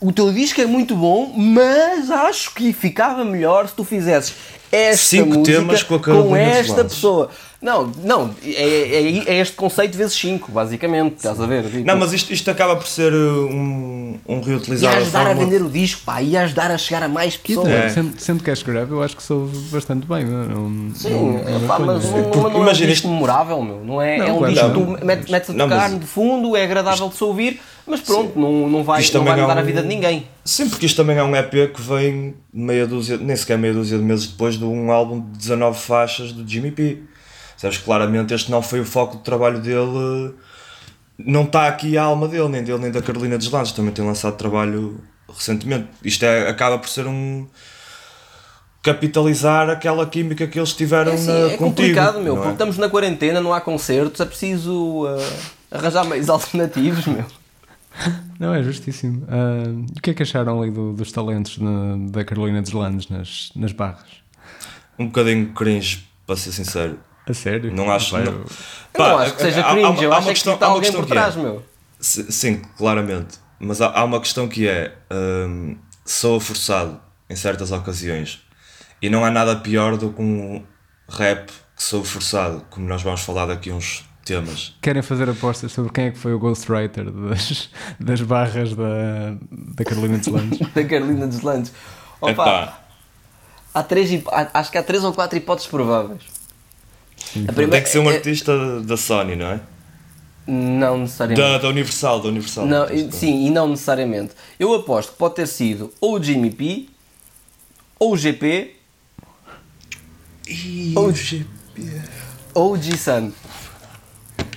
o teu disco é muito bom, mas acho que ficava melhor se tu fizesses esta Cinco música temas com, com esta pessoa. Não, não, é, é, é, este conceito vezes 5, basicamente, estás a ver? Tipo, não, mas isto, isto acaba por ser uh, um, um reutilizar. E ajudar a, a vender o disco, pá, e ajudar a chegar a mais pessoas. É. Sendo, sendo que grave, eu acho que sou bastante bem, não, Sim, não, não, pá, mas não, não, não é um disco memorável, meu. Não é, é um disco que tu metes, metes a tocar mas... de fundo, é agradável isto... de se ouvir, mas pronto, não, não vai, não vai mudar é um... a vida de ninguém. Sim, porque isto também é um EP que vem meia dúzia, nem sequer meia dúzia de meses depois de um álbum de 19 faixas do Jimmy P. Sabes, claramente este não foi o foco do trabalho dele, não está aqui a alma dele, nem dele nem da Carolina Deslandes, também tem lançado trabalho recentemente. Isto é, acaba por ser um, capitalizar aquela química que eles tiveram É, assim, na, é contigo. complicado, meu, é? porque estamos na quarentena, não há concertos, é preciso uh, arranjar meios alternativos, meu. Não, é justíssimo. E o que é que acharam ali do- dos talentos na- da Carolina dos Landes nas, nas barras? Um bocadinho cringe, para ser sincero. A sério? Não acho. Não. eu- Eu não acho que seja há- há- cringe, há eu uma acho que questão- está há uma alguém questão por que é- trás, meu. Si- Sim, claramente. Mas há, há uma questão que é: hum, sou forçado em certas ocasiões. E não há nada pior do que um rap que sou forçado, como nós vamos falar daqui uns temas. Querem fazer apostas sobre quem é que foi o ghostwriter das, das barras da, da Carolina dos Landes? Da Carolina dos Landes. Opa, Epá, há três, há- acho que há três ou quatro hipóteses prováveis. A primeira tem que ser um é- artista da Sony, não é? Não necessariamente. Da, da Universal, da Universal. Não, e- sim, e não necessariamente. Eu aposto que pode ter sido ou o Jimmy P, ou o GP, ou o GP, ou o G-Sun.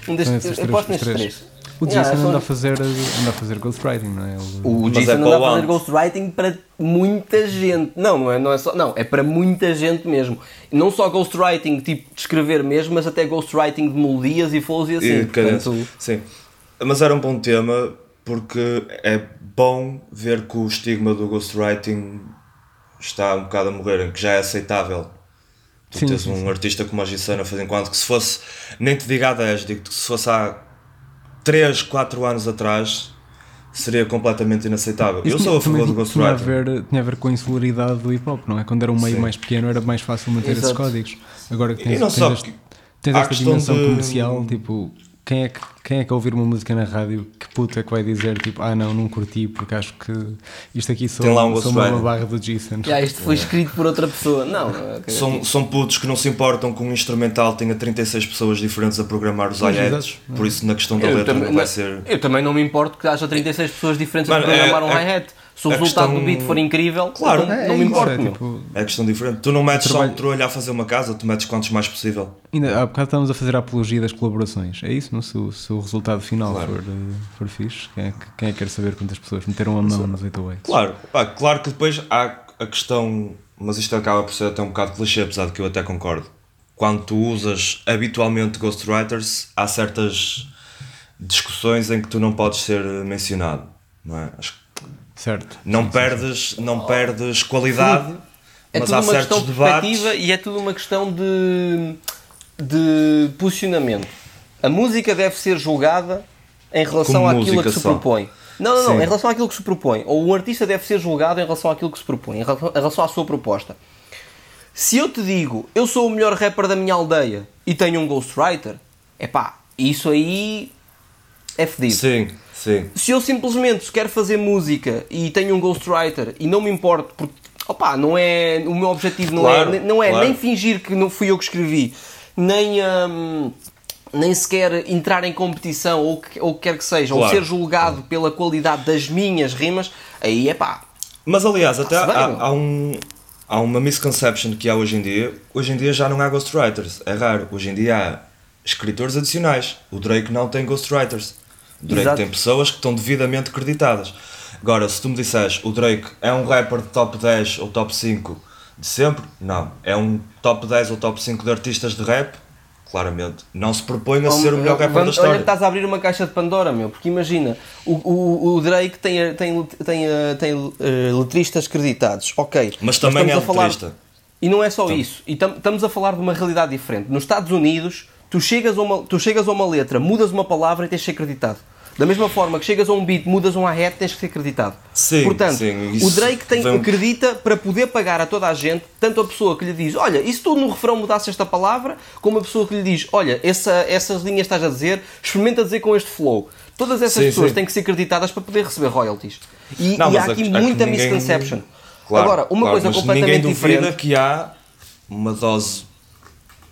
Um destes, eu três, aposto os nestes três. três. O Yeah, Jason são- anda, a fazer, anda a fazer ghostwriting, não é? Ele- O Jason é anda a fazer ghostwriting para muita gente. Não, não é, não é só. Não, é para muita gente mesmo. Não só ghostwriting, tipo de escrever mesmo, mas até ghostwriting de melodias e flows e assim. E. Portanto, Sim. Mas era um bom tema porque é bom ver que o estigma do ghostwriting está um bocado a morrer, que já é aceitável. Tu Sim, tens sim, um sim. artista como a Gisana a fazer enquanto que se fosse, nem te diga há 10, digo-te que se fosse há 3, 4 anos atrás seria completamente inaceitável. Eu Isso sou a também favor do tinha a, ghostwriting. ver, tinha a ver com a insularidade do hip hop, não é? Quando era um meio Sim. mais pequeno era mais fácil manter esses Exato. códigos. Agora que tens, E não tens, só, este- tens esta dimensão de- comercial, tipo, quem é, que, quem é que a ouvir uma música na rádio, que puta é que vai dizer, tipo, ah não, não curti porque acho que isto aqui sou, Tem lá um sou uma barra do Jason. já, isto foi escrito por outra pessoa. Não, é São, são putos que não se importam que um instrumental tenha 36 pessoas diferentes a programar os hi-hats, por isso na questão da Eu letra também, não vai ser. eu também não me importo que haja 36 pessoas diferentes Mano, a programar é- um é- hi-hat. Se o a resultado questão- do beat for incrível, Claro. não, É, não é me isso, importo. é, tipo, É questão diferente. Tu não metes Trabalho- só um trolho a fazer uma casa, tu metes quantos mais possível. Ainda há bocado estávamos a fazer a apologia das colaborações. É isso, não? Se o, se o resultado final Claro. for, eh, for fixe, quem é, que, quem é que quer saber quantas pessoas meteram a mão nos 808? Claro, pá, claro que depois há a questão, mas isto acaba por ser até um bocado clichê, apesar de que eu até concordo. Quando tu usas habitualmente ghostwriters, há certas discussões em que tu não podes ser mencionado. Não é? Acho que Certo. não perdes, não perdes qualidade, É mas há certos questão de debates. perspectiva e é tudo uma questão de, de posicionamento. A música deve ser julgada em relação Como àquilo a que se só. propõe. Não, não, não, Sim. em relação àquilo que se propõe. Ou um artista deve ser julgado em relação àquilo que se propõe, em relação, em relação à sua proposta. Se eu te digo, eu sou o melhor rapper da minha aldeia e tenho um ghostwriter, é pá, isso aí é fedido. Sim, sim. Se eu simplesmente quero fazer música e tenho um ghostwriter e não me importo, porque opa, não é, o meu objetivo não Claro, é, não é claro. nem fingir que não fui eu que escrevi, nem, hum, nem sequer entrar em competição ou que, ou que quer que seja, ou Claro. ser julgado pela qualidade das minhas rimas, aí é pá. Mas aliás, até bem, há, há um, há uma misconception que há hoje em dia. Hoje em dia já não há ghostwriters, é raro. Hoje em dia há escritores adicionais. O Drake não tem ghostwriters. Drake Exato. tem pessoas que estão devidamente creditadas. Agora, se tu me disseres o Drake é um rapper de top 10 ou top 5 de sempre, não. É um top 10 ou top 5 de artistas de rap, claramente. Não se propõe a ser o melhor rapper da Vamos- Olha que história. estás a abrir uma caixa de Pandora, meu, porque imagina, o, o, o Drake tem, tem, tem, tem eh, letristas creditados, ok. Mas também é falar- letrista. E não é só isso. E tam- estamos a falar de uma realidade diferente. Nos Estados Unidos, tu chegas, a uma, tu chegas a uma letra, mudas uma palavra e tens de ser acreditado. Da mesma forma que chegas a um beat, mudas um hi-hat, tens que ser acreditado. Sim, Portanto, sim, o Drake tem, vem- acredita para poder pagar a toda a gente, tanto a pessoa que lhe diz, olha, e se tu no refrão mudasses esta palavra, como a pessoa que lhe diz, olha, essa, essas linhas estás a dizer, experimenta dizer com este flow. Todas essas Sim, pessoas sim. têm que ser acreditadas para poder receber royalties. E, Não, e há aqui muita ninguém- misconception. Claro, Agora, uma claro, coisa completamente diferente. que há uma dose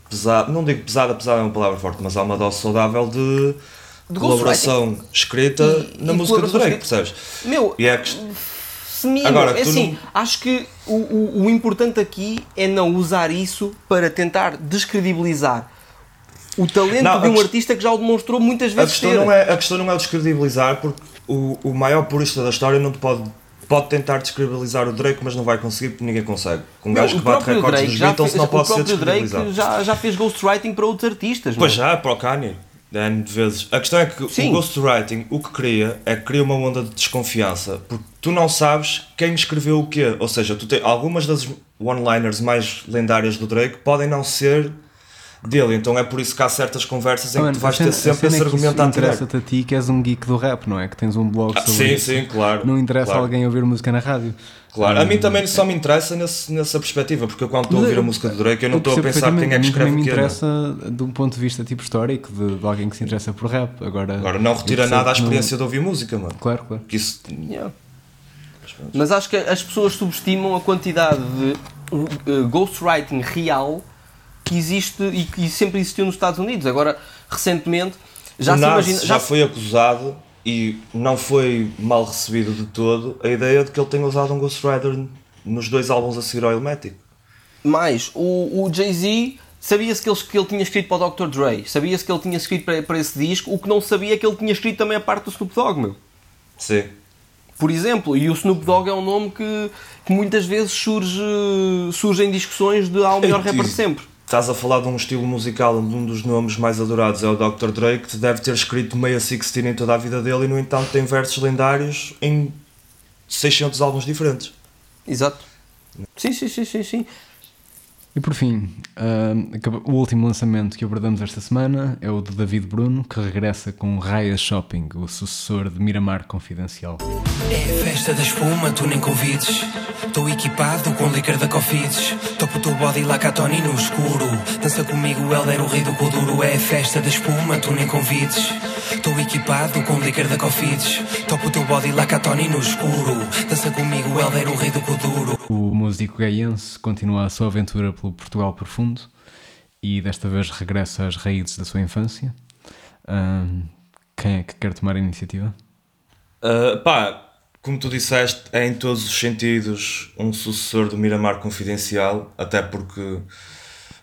pesada, não digo pesada, pesada é uma palavra forte, mas há uma dose saudável de, De colaboração escrita E- na e música do Drake, percebes? Meu, E é que Semino. Agora, é assim, não- acho que o, o, o importante aqui é não usar isso para tentar descredibilizar o talento Não, a de um quest- artista que já o demonstrou muitas a vezes questão, ter. não é, a questão não é descredibilizar, porque o, o maior purista da história não te pode pode tentar descredibilizar o Drake, mas não vai conseguir porque ninguém consegue. Um gajo que bate recordes dos Beatles não pode ser O próprio descredibilizado. Drake já, já fez ghostwriting para outros artistas, Pois não já, para o Kanye. N vezes. A questão é que Sim. o ghostwriting o que cria é que cria uma onda de desconfiança porque tu não sabes quem escreveu o quê. Ou seja, tu tem, algumas das one-liners mais lendárias do Drake podem não ser dele. Então é por isso que há certas conversas em Ah, que tu vais ter sempre esse é argumento anti interessa-te a ti que és um geek do rap, não é? Que tens um blog Ah, sobre sim, isso. sim, claro. Não interessa claro. alguém ouvir música na rádio. Claro, Ah, a mim também só me interessa nesse, nessa perspectiva, porque eu quando estou a ouvir a música do Drake eu não estou a pensar quem é que escreve A mim o me não. interessa de um ponto de vista tipo histórico, de, de alguém que se interessa por rap. Agora, Agora não retira nada à que não- experiência de ouvir música, mano. Claro, claro. Que isso, Yeah. Mas acho que as pessoas subestimam a quantidade de uh, ghostwriting real que existe e que sempre existiu nos Estados Unidos. Agora, recentemente, já se imagina. já Já, foi acusado e não foi mal recebido de todo a ideia de que ele tenha usado um Ghostwriter nos dois álbuns a seguir ao Elmatic. mais, o, o Jay-Z sabia-se que ele, que ele tinha escrito para o Dr. Dre, sabia-se que ele tinha escrito para, para esse disco, o que não sabia é que ele tinha escrito também a parte do Snoop Dogg, meu. Sim. Por exemplo, e o Snoop Dogg é um nome que, que muitas vezes surge, surge em discussões de há o melhor rapper de sempre. Estás a falar de um estilo musical onde um dos nomes mais adorados é o Dr. Drake, que deve ter escrito meia 16 em toda a vida dele e, no entanto, tem versos lendários em 600 álbuns diferentes. Exato. Sim, sim, sim, sim, sim. E por fim, acaba- o último lançamento que abordamos esta semana é o de David Bruno, que regressa com Raya Shopping, o sucessor de Miramar Confidencial. É festa da espuma, tu nem convides. Estou equipado com licor da Cofides. Topo o teu body lá cá Tony no escuro. Dança comigo, Helder, o rei do Kuduro. É festa da espuma, tu nem convides. Estou equipado com licor da Cofides. Topo o teu body lá cá Tony no escuro. Dança comigo, Helder, o rei do Kuduro. O músico gaiense continua a sua aventura pelo Portugal profundo e desta vez regressa às raízes da sua infância. Ah, quem é que quer tomar a iniciativa? Uh, pá, como tu disseste, é em todos os sentidos um sucessor do Miramar Confidencial, até porque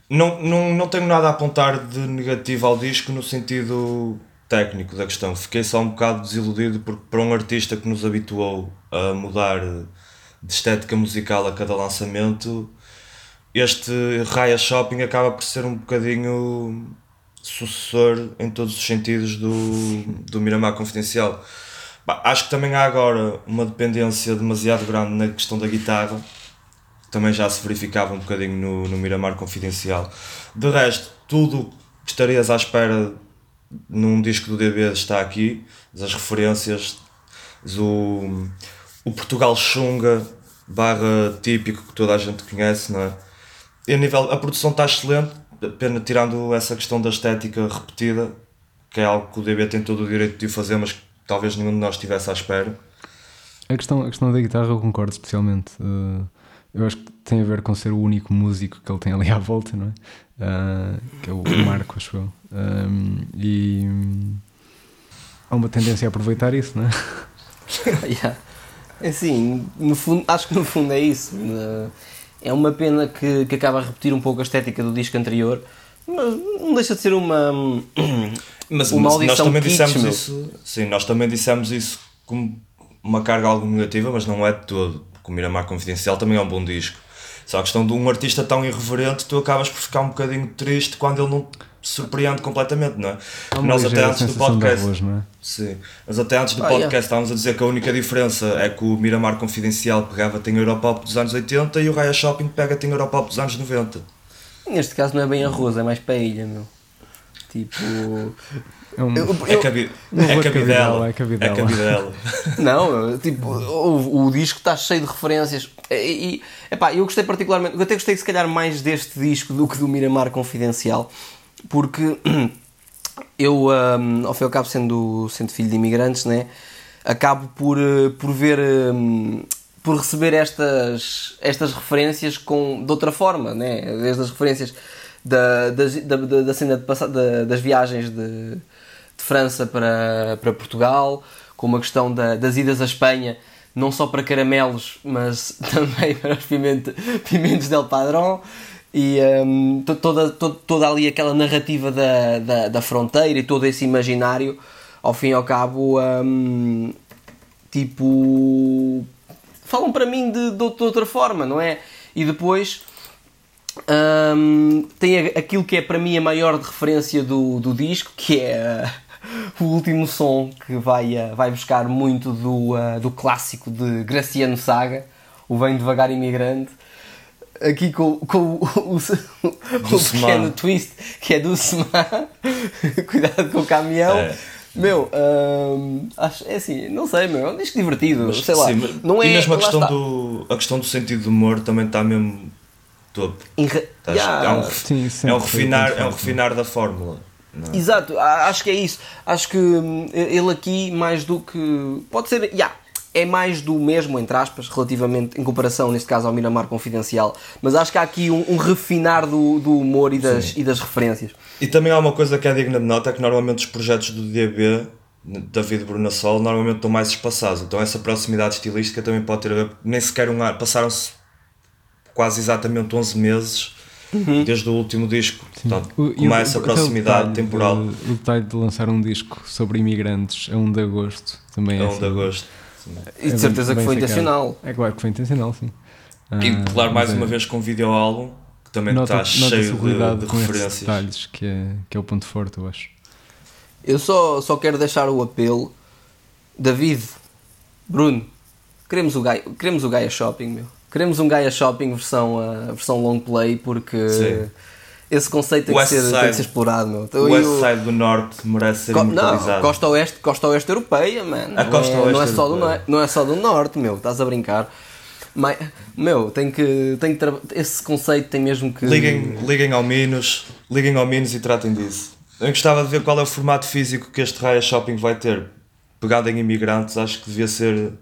não, não, não tenho nada a apontar de negativo ao disco no sentido técnico da questão. Fiquei só um bocado desiludido porque para um artista que nos habituou a mudar de estética musical a cada lançamento, este Raya Shopping acaba por ser um bocadinho sucessor em todos os sentidos do, do Miramar Confidencial. Acho que também há agora uma dependência demasiado grande na questão da guitarra, também já se verificava um bocadinho no, no Miramar Confidencial. De resto, tudo que estarias à espera num disco do DB está aqui, as referências, o, o Portugal Xunga, barra típico que toda a gente conhece, não é? E a, nível, a produção está excelente, apenas tirando essa questão da estética repetida, que é algo que o DB tem todo o direito de fazer, mas talvez nenhum de nós estivesse à espera. A questão, a questão da guitarra eu concordo especialmente. Uh, eu acho que tem a ver com ser o único músico que ele tem ali à volta, não é? Uh, que é o Marco, acho eu. Um, e hum, há uma tendência a aproveitar isso, não é? Yeah. Assim, no fundo, acho que no fundo é isso. Uh, É uma pena que, que acaba a repetir um pouco a estética do disco anterior, mas não deixa de ser uma. Mas, Uma mas nós também kitsch, dissemos meu. isso, sim, nós também dissemos isso como uma carga algo negativa, mas não é de todo. Porque o Miramar Confidencial também é um bom disco. Só a questão de um artista tão irreverente, tu acabas por ficar um bocadinho triste quando ele não te surpreende completamente, não é? Uma Nós até antes do podcast. não é? Sim, mas até antes do Ah, podcast yeah. estávamos a dizer que a única diferença é que o Miramar Confidencial pegava tem Europop dos anos 80 e o Raya Shopping pega tem Europop dos anos 90. Neste caso não é bem arroz, é mais paella, meu. Tipo. É um, Eu- É, cabi Não é vou cabidela. cabidela, é cabidela. É cabidela. Não, tipo, o, o disco está cheio de referências. E, e epá, eu gostei particularmente, eu até gostei se calhar mais deste disco do que do Miramar Confidencial, porque eu, um, ao fim e ao cabo, sendo, sendo filho de imigrantes, né, acabo por, eh, por ver. um, por receber estas, estas referências com, de outra forma, né? desde as referências da, da, da, cena de da- das viagens de, de França para, para Portugal, como a questão da- das idas à Espanha, não só para caramelos, mas também para os pimento, pimentos del Padrón, e to- toda, to- toda ali aquela narrativa da, da, da fronteira e todo esse imaginário, ao fim e ao cabo, hum, tipo falam para mim de, de, outra forma, não é? E depois um, tem aquilo que é para mim a maior referência do, do disco, que é uh, o último som que vai, uh, vai buscar muito do, uh, do clássico de Graciano Saga, o Vem Devagar Imigrante. Aqui com, com o, o, o, o pequeno twist que é do Semar, cuidado com o caminhão. É. Meu, hum, acho, é assim, não sei, meu, é um disco divertido, mas, sei lá. Sim, não é, e mesmo a questão, do, a questão do sentido do humor também está mesmo topo. Yeah. É um, sim, sim, é um refinar, é um refinar da fórmula. Não. É? Exato, acho que é isso. Acho que hum, ele aqui, mais do que. Pode ser. Yeah, é mais do mesmo, entre aspas, relativamente em comparação, neste caso, ao Miramar Confidencial. Mas acho que há aqui um, um refinar do, do humor e das, e das referências. E também há uma coisa que é digna de nota: é que normalmente os projetos do DB, David Brunasol, normalmente estão mais espaçados. Então essa proximidade estilística também pode ter. Nem sequer um ano. Passaram-se quase exatamente 11 meses. Uhum. Desde o último disco, portanto, o, com essa proximidade temporal. De, o detalhe de lançar um disco sobre imigrantes a 1 de agosto também é. A 1 de assim. agosto e de é certeza bem, que foi intencional. É claro que foi intencional, sim. E ah, claro, mais uma é. vez com um videoálbum que também nota, está cheio de, de com referências. detalhes, que é, que é o ponto forte, eu acho. Eu só, só quero deixar o apelo. David, Bruno, queremos o Gaia, queremos o Gaia Shopping, meu. Queremos um Gaia Shopping versão, uh, versão long play porque. Sim esse conceito tem que, ser, tem que ser explorado, meu. Então, o West Side do Norte merece ser Co. Não, costa oeste, costa oeste europeia, mano. A costa não é, oeste não é só do Não é só do Norte, meu. Estás a brincar. Mas, meu, tem que, tem que esse conceito tem mesmo que. Liguem, liguem ao Minos, liguem ao Minos e tratem disso. Eu gostava de ver qual é o formato físico que este Raya Shopping vai ter. Pegado em imigrantes, acho que devia ser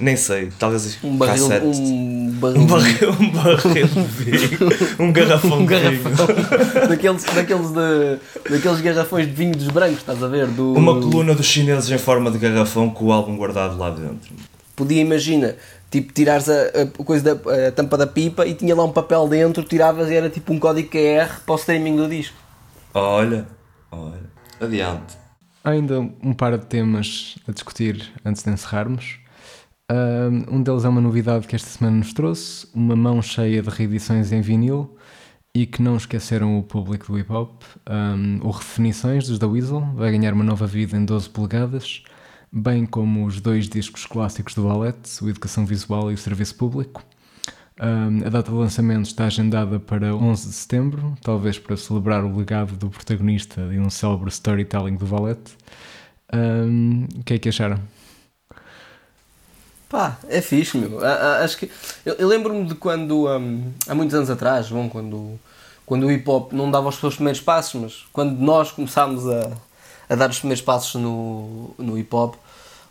nem sei, talvez um barril, cassete. Um barril, um barril, um barril de vinho, um garrafão um de garrafão. vinho. daqueles, daqueles, de, daqueles garrafões de vinho dos brancos, estás a ver? Do... Uma coluna dos chineses em forma de garrafão com o álbum guardado lá dentro. Podia, imagina, tipo, tirares a, a coisa da a tampa da pipa e tinha lá um papel dentro, tiravas e era tipo um código QR para o streaming do disco. Olha, olha, adiante. Há ainda um par de temas a discutir antes de encerrarmos. Um deles é uma novidade que esta semana nos trouxe, uma mão cheia de reedições em vinil e que não esqueceram o público do hip hop. Um, o Redefinições dos da Weasel vai ganhar uma nova vida em 12 polegadas, bem como os dois discos clássicos do Valete, o Educação Visual e o Serviço Público. Um, a data de lançamento está agendada para 11 de setembro, talvez para celebrar o legado do protagonista e um célebre storytelling do Valete. Um, o que é que acharam? Pá, é fixe, meu. Acho que. Eu, eu lembro-me de quando. Um, há muitos anos atrás, bom, quando, quando o hip hop não dava os seus primeiros passos, mas quando nós começámos a, a dar os primeiros passos no, no hip hop,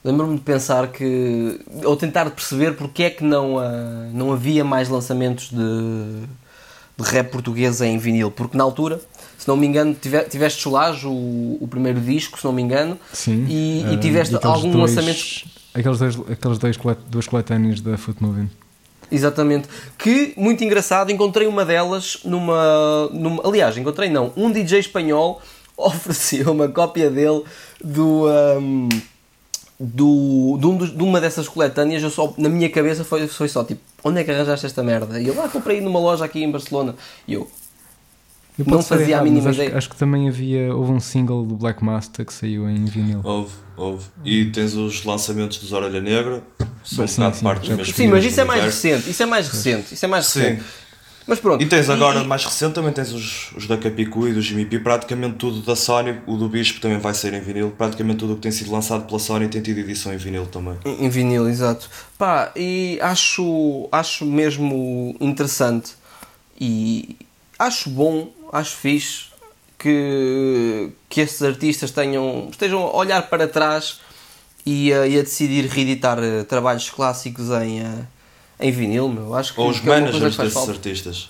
lembro-me de pensar que. ou tentar perceber porque é que não, uh, não havia mais lançamentos de, de rap português em vinil. Porque na altura, se não me engano, tiveste Cholage, o, o primeiro disco, se não me engano, Sim, e, e tiveste algum dois... lançamento Aqueles dois, aqueles dois, duas coletâneas da Foot Moving. Exatamente. Que, muito engraçado, encontrei uma delas numa, numa. Aliás, encontrei não. Um DJ espanhol ofereceu uma cópia dele do. Um, do, de, um de, uma dessas coletâneas, eu só, na minha cabeça foi, foi só tipo: onde é que arranjaste esta merda? E eu, ah, comprei numa loja aqui em Barcelona. E eu, não fazia errado, a mínima acho, ideia. Acho que também havia, houve um single do Black Master que saiu em vinil. Houve, houve. E tens os lançamentos dos Orelha Negra, são sim, um sim, parte sim, sim mas isso é mais recente, isso é mais recente, isso é mais recente. Sim. Mas pronto. E tens agora, e, mais recente, também tens os, os da Capicu e do Jimmy P, praticamente tudo da Sony, o do Bispo também vai ser em vinil, praticamente tudo o que tem sido lançado pela Sony tem tido edição em vinil também. Em, em vinil, exato. Pá, e acho, acho mesmo interessante e acho bom acho fixe que, que estes artistas tenham, estejam a olhar para trás e a, e a decidir reeditar uh, trabalhos clássicos em, uh, em vinil, meu. Acho que, ou os que managers é desses falta. artistas.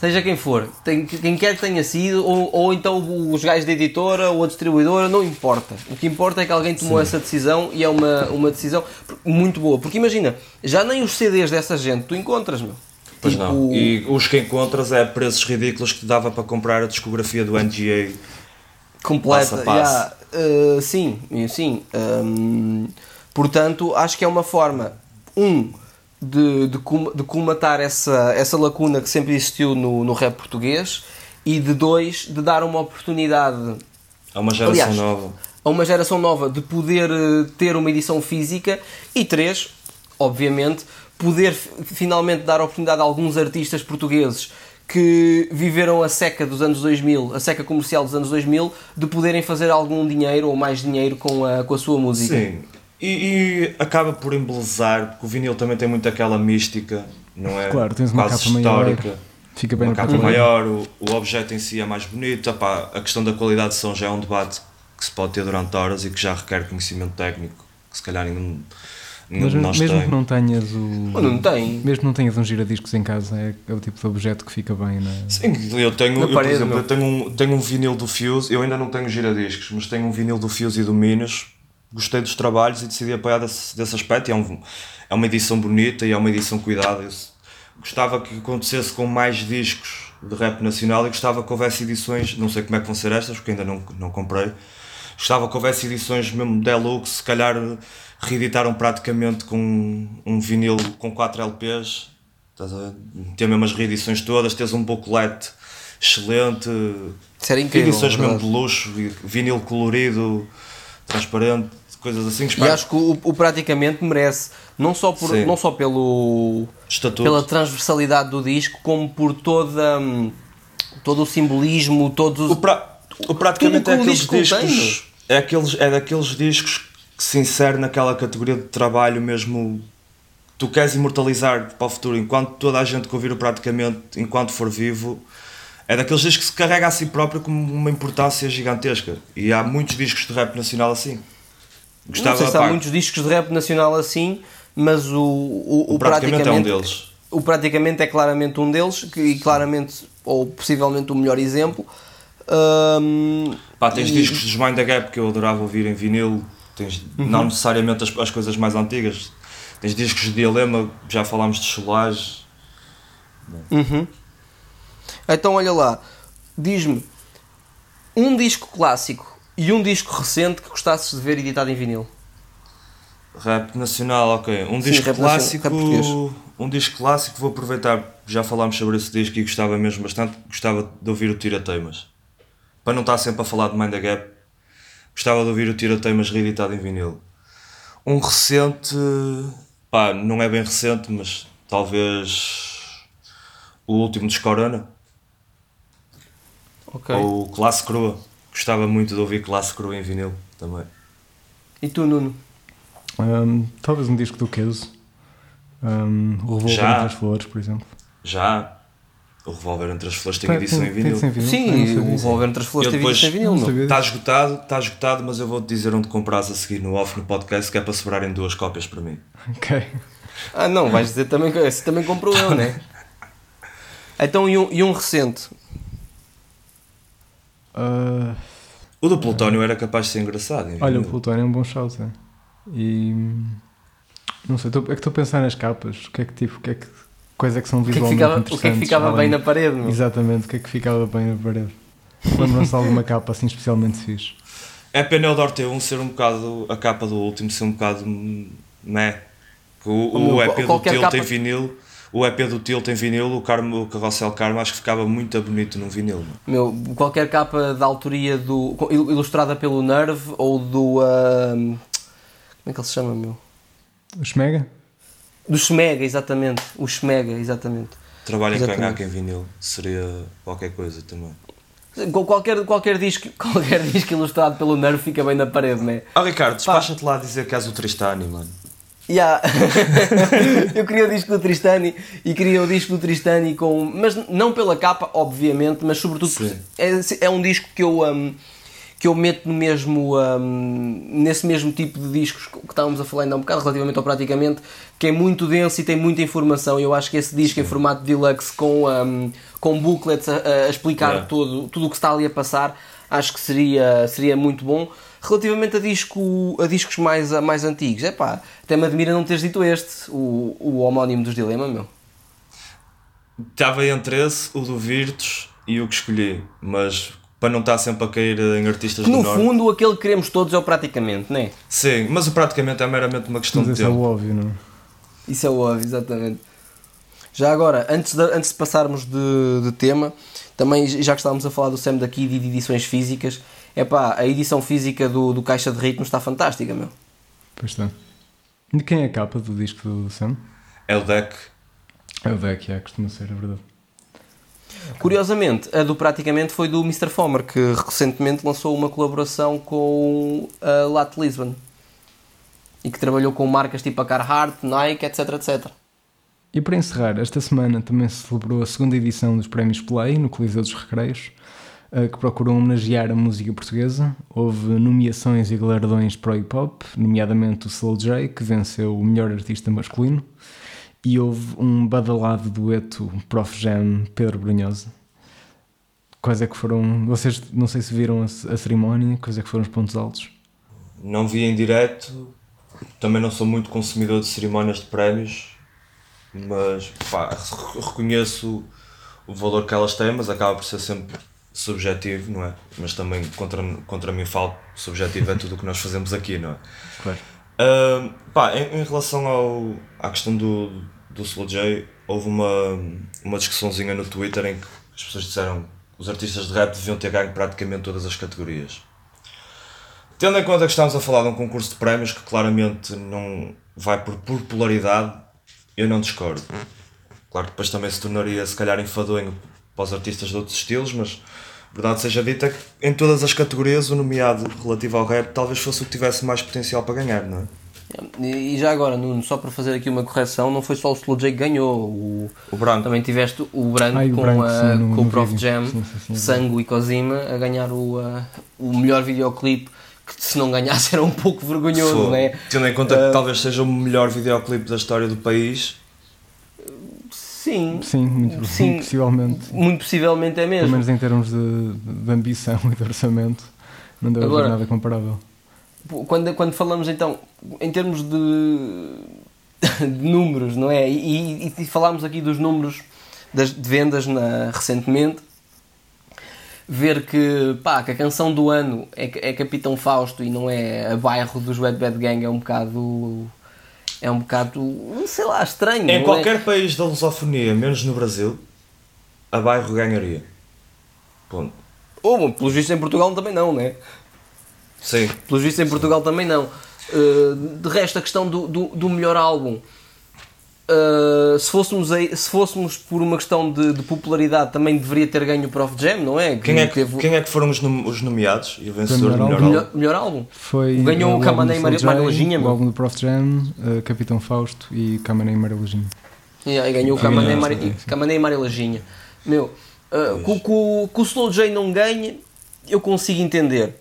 Seja quem for, tem, quem quer que tenha sido, ou, ou então os gajos da editora ou a distribuidora, não importa. O que importa é que alguém tomou Sim. essa decisão e é uma, uma decisão muito boa. Porque imagina, já nem os CDs dessa gente tu encontras, meu. Pois tipo... não. E os que encontras é preços ridículos que dava para comprar a discografia do NGA completa. Passo a passo. Yeah, uh, sim, sim. Um, portanto, acho que é uma forma um, de, de, de colmatar essa, essa lacuna que sempre existiu no, no rap português e de dois, de dar uma oportunidade a uma geração aliás, nova. A uma geração nova de poder eh, ter uma edição física e três, obviamente, poder finalmente dar oportunidade a alguns artistas portugueses que viveram a seca dos anos 2000, a seca comercial dos anos 2000, de poderem fazer algum dinheiro ou mais dinheiro com a, com a sua música. Sim, e, e acaba por embelezar, porque o vinil também tem muito aquela mística, não é? Claro, tens uma Quase capa histórica. maior. Fica bem uma capa maior, o, o objeto em si é mais bonito, Epá, a questão da qualidade de som já é um debate que se pode ter durante horas e que já requer conhecimento técnico, que se calhar ainda mas mesmo tem. que não tenhas o. não tem. Mesmo que não tenhas um giradiscos em casa, é, é, o tipo de objeto que fica bem na. Sim, eu tenho, eu, parede, por exemplo, eu tenho um, tenho um vinil do Fuse, eu ainda não tenho giradiscos, mas tenho um vinil do Fuse e do Minas. Gostei dos trabalhos e decidi apoiar desse, desse aspecto. É, um, é uma edição bonita e é uma edição cuidada. Eu gostava que acontecesse com mais discos de rap nacional e gostava que houvesse edições, não sei como é que vão ser estas, porque ainda não, não comprei. Gostava que houvesse edições mesmo deluxe, se calhar reeditaram praticamente com um vinil com 4 LPs, ter mesmo as reedições todas, tens um booklet excelente, Seria incrível, edições mesmo de luxo, vinil colorido, transparente, coisas assim. E acho que o, o, praticamente merece, não só, por, não só pelo, Estatuto. pela transversalidade do disco, como por toda, hum, todo o simbolismo, todos o, pra, o praticamente é aqueles discos, é, aqueles, é daqueles discos que se insere naquela categoria de trabalho mesmo tu queres imortalizar para o futuro enquanto toda a gente que ouvir o praticamente enquanto for vivo é daqueles discos que se carrega a si próprio como uma importância gigantesca. E há muitos discos de rap nacional assim. Gostava, não sei se há muitos discos de rap nacional assim mas o, o, o praticamente, praticamente, é um deles. o praticamente é claramente um deles e claramente ou possivelmente o melhor exemplo. Um, Pá, tens e... discos dos Mind the Gap que eu adorava ouvir em vinil Tens uhum. não necessariamente as, as coisas mais antigas. Tens discos de dilema, já falámos de Solage. Uhum. Então olha lá, diz-me um disco clássico e um disco recente que gostasses de ver editado em vinil. Rap nacional, ok. Um Sim, disco clássico. Um disco clássico, vou aproveitar, já falámos sobre esse disco e gostava mesmo bastante, gostava de ouvir o Tira Teimas. Para não estar sempre a falar de Mind the Gap, Gostava de ouvir o Tiroteio, mas reeditado em vinil. Um recente, pá, não é bem recente, mas talvez o último dos Corona. Okay. Ou Classe Crua. Gostava muito de ouvir Classe Crua em vinil também. E tu, Nuno? Um, talvez um disco do Queso. Um, o Revolver entre as Flores, por exemplo. Já. O Revolver entre as Flores tem, tem edição tem, em vinil. Tem, vinil. Sim, o Revolver entre as Flores tem edição em vinil. Está esgotado, está esgotado, mas eu vou-te dizer onde compras a seguir no off no podcast, que é para sobrarem duas cópias para mim. Ok. Ah, não, vais dizer também que esse também comprou eu, né? Então, e um, e um recente? Uh... O do Plutónio era capaz de ser engraçado. Olha, o Plutónio é um bom shout, é. E. Não sei, tô, é que estou a pensar nas capas. O que é que tipo, o que é que coisa que são visualmente o que é que ficava, O que é que ficava bem na parede? Meu? Exatamente, o que é que ficava bem na parede. Lembram-se de alguma capa assim especialmente fixe? É pena o Dorte 1 ser um bocado, a capa do último ser um bocado, né? O, o EP do Tilt capa... tem vinil, o EP do Tilt tem vinil, o, Carmo, o Carrossel Karma acho que ficava muito bonito num vinil. Meu, qualquer capa da autoria do, ilustrada pelo Nerve ou do, uh, como é que ele se chama, meu? O Schmega? Do Schmega, exatamente. O Schmega, exatamente. Trabalho em canhaque em vinil, seria qualquer coisa também. Qualquer, qualquer, disco, qualquer disco ilustrado pelo Nervo fica bem na parede, não é? Oh Ricardo, despacha-te lá a dizer que és o Tristani, mano. Yeah. eu queria o disco do Tristani e queria o disco do Tristani com. Mas não pela capa, obviamente, mas sobretudo é, é um disco que eu. Um, que eu meto no mesmo, um, nesse mesmo tipo de discos que estávamos a falar ainda há um bocado, relativamente ao praticamente, que é muito denso e tem muita informação. Eu acho que esse disco em formato deluxe com, um, com booklets a, a explicar yeah. todo, tudo o que está ali a passar, acho que seria, seria muito bom. Relativamente a, disco, a discos mais, mais antigos, é pá, até me admira não teres dito este, o, o homónimo dos Dilema, meu. Estava entre esse, o do Virtus e o que escolhi, mas para não estar sempre a cair em artistas que no No fundo, aquele que queremos todos é o praticamente, não é? Sim, mas o praticamente é meramente uma questão mas de é tempo. é óbvio, não Isso é óbvio, exatamente. Já agora, antes de, antes de passarmos de, de tema, também já que estávamos a falar do Sam daqui de edições físicas, é pá, a edição física do, do Caixa de Ritmos está fantástica, meu. Pois está. De quem é a capa do disco do Sam? É o deck. É o deck, é, costuma ser, é verdade. Curiosamente, a do praticamente foi do Mr. Fomer, que recentemente lançou uma colaboração com a Lat Lisbon e que trabalhou com marcas tipo a Carhartt, Nike, etc, etc. E para encerrar, esta semana também se celebrou a segunda edição dos Prémios Play no Coliseu dos Recreios, eh, que procuram homenagear a música portuguesa. Houve nomeações e galardões para o hip hop, nomeadamente o Soul J, que venceu o melhor artista masculino, e houve um badalado dueto Prof Jam Pedro Brunhosa. Quais é que foram. Vocês não sei se viram a, a cerimónia, quais é que foram os pontos altos? Não vi em direto, também não sou muito consumidor de cerimónias de prémios, mas pá, reconheço o valor que elas têm, mas acaba por ser sempre subjetivo, não é? Mas também contra, contra mim falo, subjetivo é tudo o que nós fazemos aqui, não é? Claro. Pá, em, em, relação ao, à questão do, do Slow J, houve uma, uma discussãozinha no Twitter em que as pessoas disseram que os artistas de rap deviam ter ganho praticamente todas as categorias. Tendo em conta que estamos a falar de um concurso de prémios que claramente não vai por popularidade, eu não discordo. Claro que depois também se tornaria se calhar enfadonho para os artistas de outros estilos, mas verdade seja dita que em todas as categorias o nomeado relativo ao rap talvez fosse o que tivesse mais potencial para ganhar, não é? E já agora, Nuno, só para fazer aqui uma correção, não foi só o Slow J que ganhou, o, o branco. Também tiveste o branco Ai, com, o branco, a, sim, com o Prof vídeo. Jam, sim, sim, Sango e Cosima a ganhar o, a, o melhor videoclipe que se não ganhasse era um pouco vergonhoso, não é? Tendo em conta uh, que ah, talvez seja o melhor videoclipe da história do país, Sim, sim, muito, sim, possivelmente. Muito possivelmente é mesmo. Pelo menos em termos de, de ambição e de orçamento, não deve Agora, haver nada comparável. Quando, quando falamos então, em termos de, de números, não é? E, e, e falámos aqui dos números das, de vendas na, recentemente, ver que, pá, que a canção do ano é, é Capitão Fausto e não é a bairro dos Wet Bad Gang é um bocado é um bocado, sei lá, estranho. Em é? qualquer é? país da lusofonia, menos no Brasil, a bairro ganharia. Ponto. Ou, oh, pelos vistos em Portugal também não, né? Sim. Pelos vistos em Portugal também não. Uh, de resto, a questão do, do, do melhor álbum Uh, se, fôssemos a, se fôssemos por uma questão de, de, popularidade, também deveria ter ganho o Prof Jam, não é? Que quem, é que, teve... quem é que foram os, os nomeados e o vencedor do melhor, melhor, álbum? Melhor, álbum? Foi ganhou o Camané e Maria Lajinha. O álbum do Prof Jam, uh, Capitão Fausto e Camané e Maria Lajinha. Yeah, e ganhou o Camané e Maria Lajinha. Meu, uh, que, que, que o Slow J não ganhe, eu consigo entender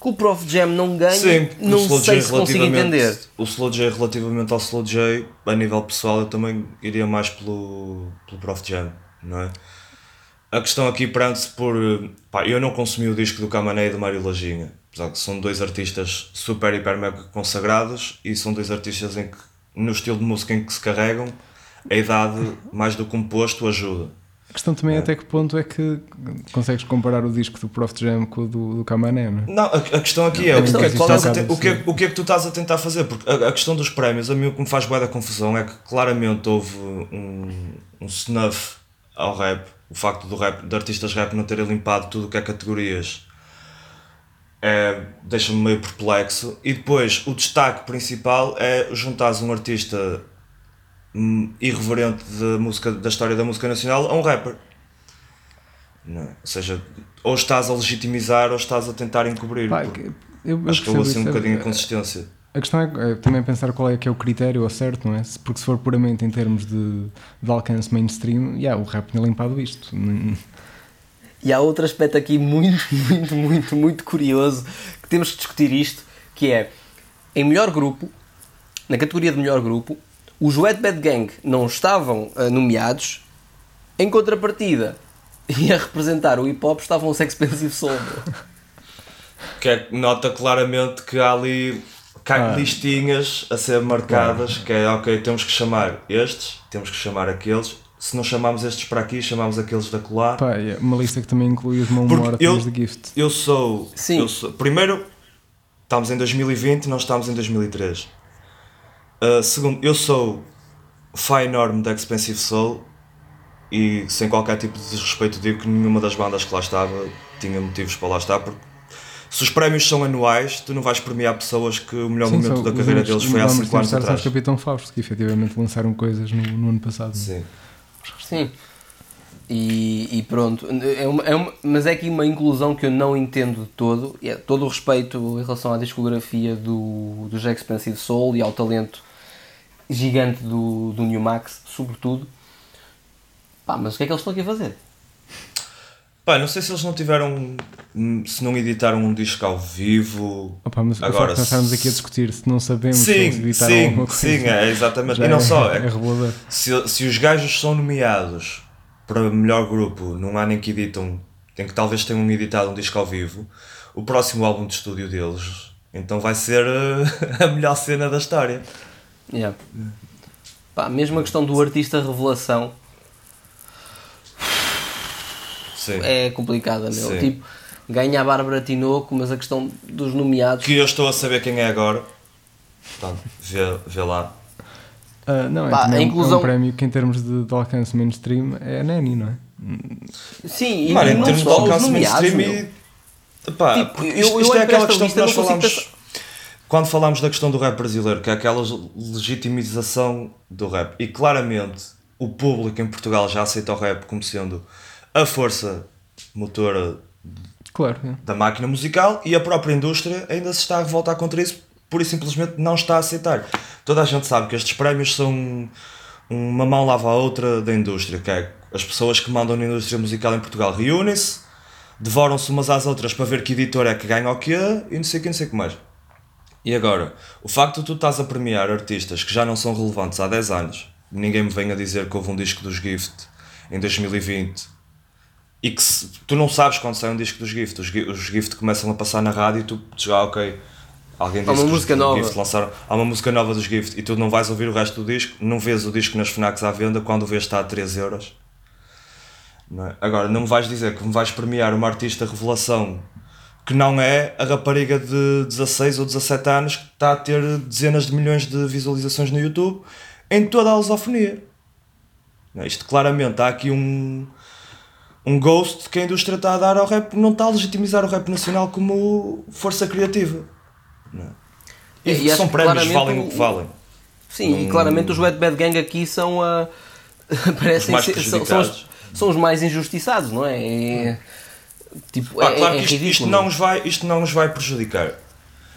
que o Prof Jam não ganha, Sim, não sei se consigo entender. O Slow J relativamente ao Slow J, a nível pessoal, eu também iria mais pelo, pelo Prof Jam, não é? A questão aqui prende-se por. Pá, eu não consumi o disco do Camané e do Mário Lajinha, apesar que são dois artistas super, hiper, mega consagrados e são dois artistas em que, no estilo de música em que se carregam, a idade mais do composto ajuda. A questão também é até que ponto é que consegues comparar o disco do Prof Jam com o do, do Camané, não é? Não, a, a questão aqui é, o, que é que tu estás a te, o, que é, o que é que tu estás a tentar fazer? Porque a, a questão dos prémios, a mim o que me faz boa da confusão é que claramente houve um, um snuff ao rap, o facto do rap, de artistas rap não terem limpado tudo o que é categorias é, deixa-me meio perplexo. E depois o destaque principal é juntares um artista irreverente da, música, da história da música nacional a um rapper. Não, é? ou seja, ou estás a legitimizar ou estás a tentar encobrir. Pá, eu, eu acho que houve assim um bocadinho a consistência. A questão é, é, também pensar qual é que é o critério ao certo, não é? Porque se for puramente em termos de, de alcance mainstream, yeah, o rap tinha limpado isto. E há outro aspecto aqui muito, muito, muito, muito curioso que temos que discutir isto, que é em melhor grupo, na categoria de melhor grupo, os Wet Bad Gang não estavam uh, nomeados, em contrapartida, e a representar o hip hop estavam os Expensive Soul. que é, nota claramente que há ali ah. listinhas a ser marcadas, que é ok, temos que chamar estes, temos que chamar aqueles. Se não chamarmos estes para aqui, chamamos aqueles da colar. Pá, é uma lista que também inclui os Momoratas de Gift. Eu sou, Sim. eu sou. Primeiro, estamos em 2020, nós estamos em 2003. Uh, segundo, eu sou fã enorme da Expensive Soul e sem qualquer tipo de desrespeito digo que nenhuma das bandas que lá estava tinha motivos para lá estar porque se os prémios são anuais, tu não vais premiar pessoas que o melhor Sim, momento só da carreira deles foi há vamos 5 anos atrás. os Capitão Fausto, que efetivamente lançaram coisas no, no ano passado. Sim. Sim. E, e pronto. É uma, é uma- mas é aqui uma inclusão que eu não entendo de todo. E é todo o respeito em relação à discografia do, do Jack Expensive Soul e ao talento gigante do, do New Max, sobretudo. Pá, mas o que é que eles estão aqui a fazer? Pá, não sei se eles não tiveram. hum, Se não editaram um disco ao vivo. Opa, mas Agora, nós estarmos se- aqui a discutir se não sabemos se eles Sim, evitaram sim, alguma coisa. sim, é exatamente. Já E não é- só, é é, se, se os gajos são nomeados para melhor grupo num ano em que editam, em que talvez tenham editado um disco ao vivo, o próximo álbum de estúdio deles, então vai ser eh, a melhor cena da história. Yeah. Pá, mesmo a questão do artista revelação Sim. é complicada, meu. Sim. Tipo, ganha a Bárbara Tinoco, mas a questão dos nomeados. Que eu estou a saber quem é agora. Portanto, vê, vê lá. Ah, não, é, Pá, também a um- inclusão- é um prémio que em termos de, de alcance mainstream é a Nani, não é? Sim, e, Mano, em não termos de alcance nomeados. mainstream e. Pá, Tipo, eu- isto, eu isto é aquela questão que nós falámos. Quando falámos da questão do rap brasileiro, que é aquela legitimização do rap, e claramente o público em Portugal já aceita o rap como sendo a força motora Claro. é. da máquina musical e a própria indústria ainda se está a revoltar contra isso, pura e simplesmente não está a aceitar. Toda a gente sabe que estes prémios são uma mão lava a outra da indústria, que é as pessoas que mandam na indústria musical em Portugal reúnem-se, devoram-se umas às outras para ver que editor é que ganha o quê e não sei o que, não sei o que mais. E agora, o facto de tu estás a premiar artistas que já não são relevantes há 10 anos, ninguém me venha dizer que houve um disco dos Gift em 2020 e que se- tu não sabes quando sai um disco dos Gift, os, os Gift começam a passar na rádio e tu dizes, ah, ok, alguém Há disse uma que os música nova. Gift lançaram, há uma música nova dos Gift e tu não vais ouvir o resto do disco, não vês o disco nas FNACs à venda quando o vês está a 3 euros. Não é? Agora, não me vais dizer que me vais premiar uma artista revelação que não é a rapariga de 16 ou 17 anos que está a ter dezenas de milhões de visualizações no YouTube em toda a lusofonia. É? Isto claramente há aqui um, um ghost que a indústria está a dar ao rap, não está a legitimizar o rap nacional como força criativa. É? E- E, e são prémios, valem o- o que valem. Sim, e claramente os Wet Bad Gang aqui são a. parecem mais ser- são, são, os, são os mais injustiçados, não é? É- tipo, Ah, é, claro é que isto, ridículo. isto não nos vai, isto não nos vai prejudicar.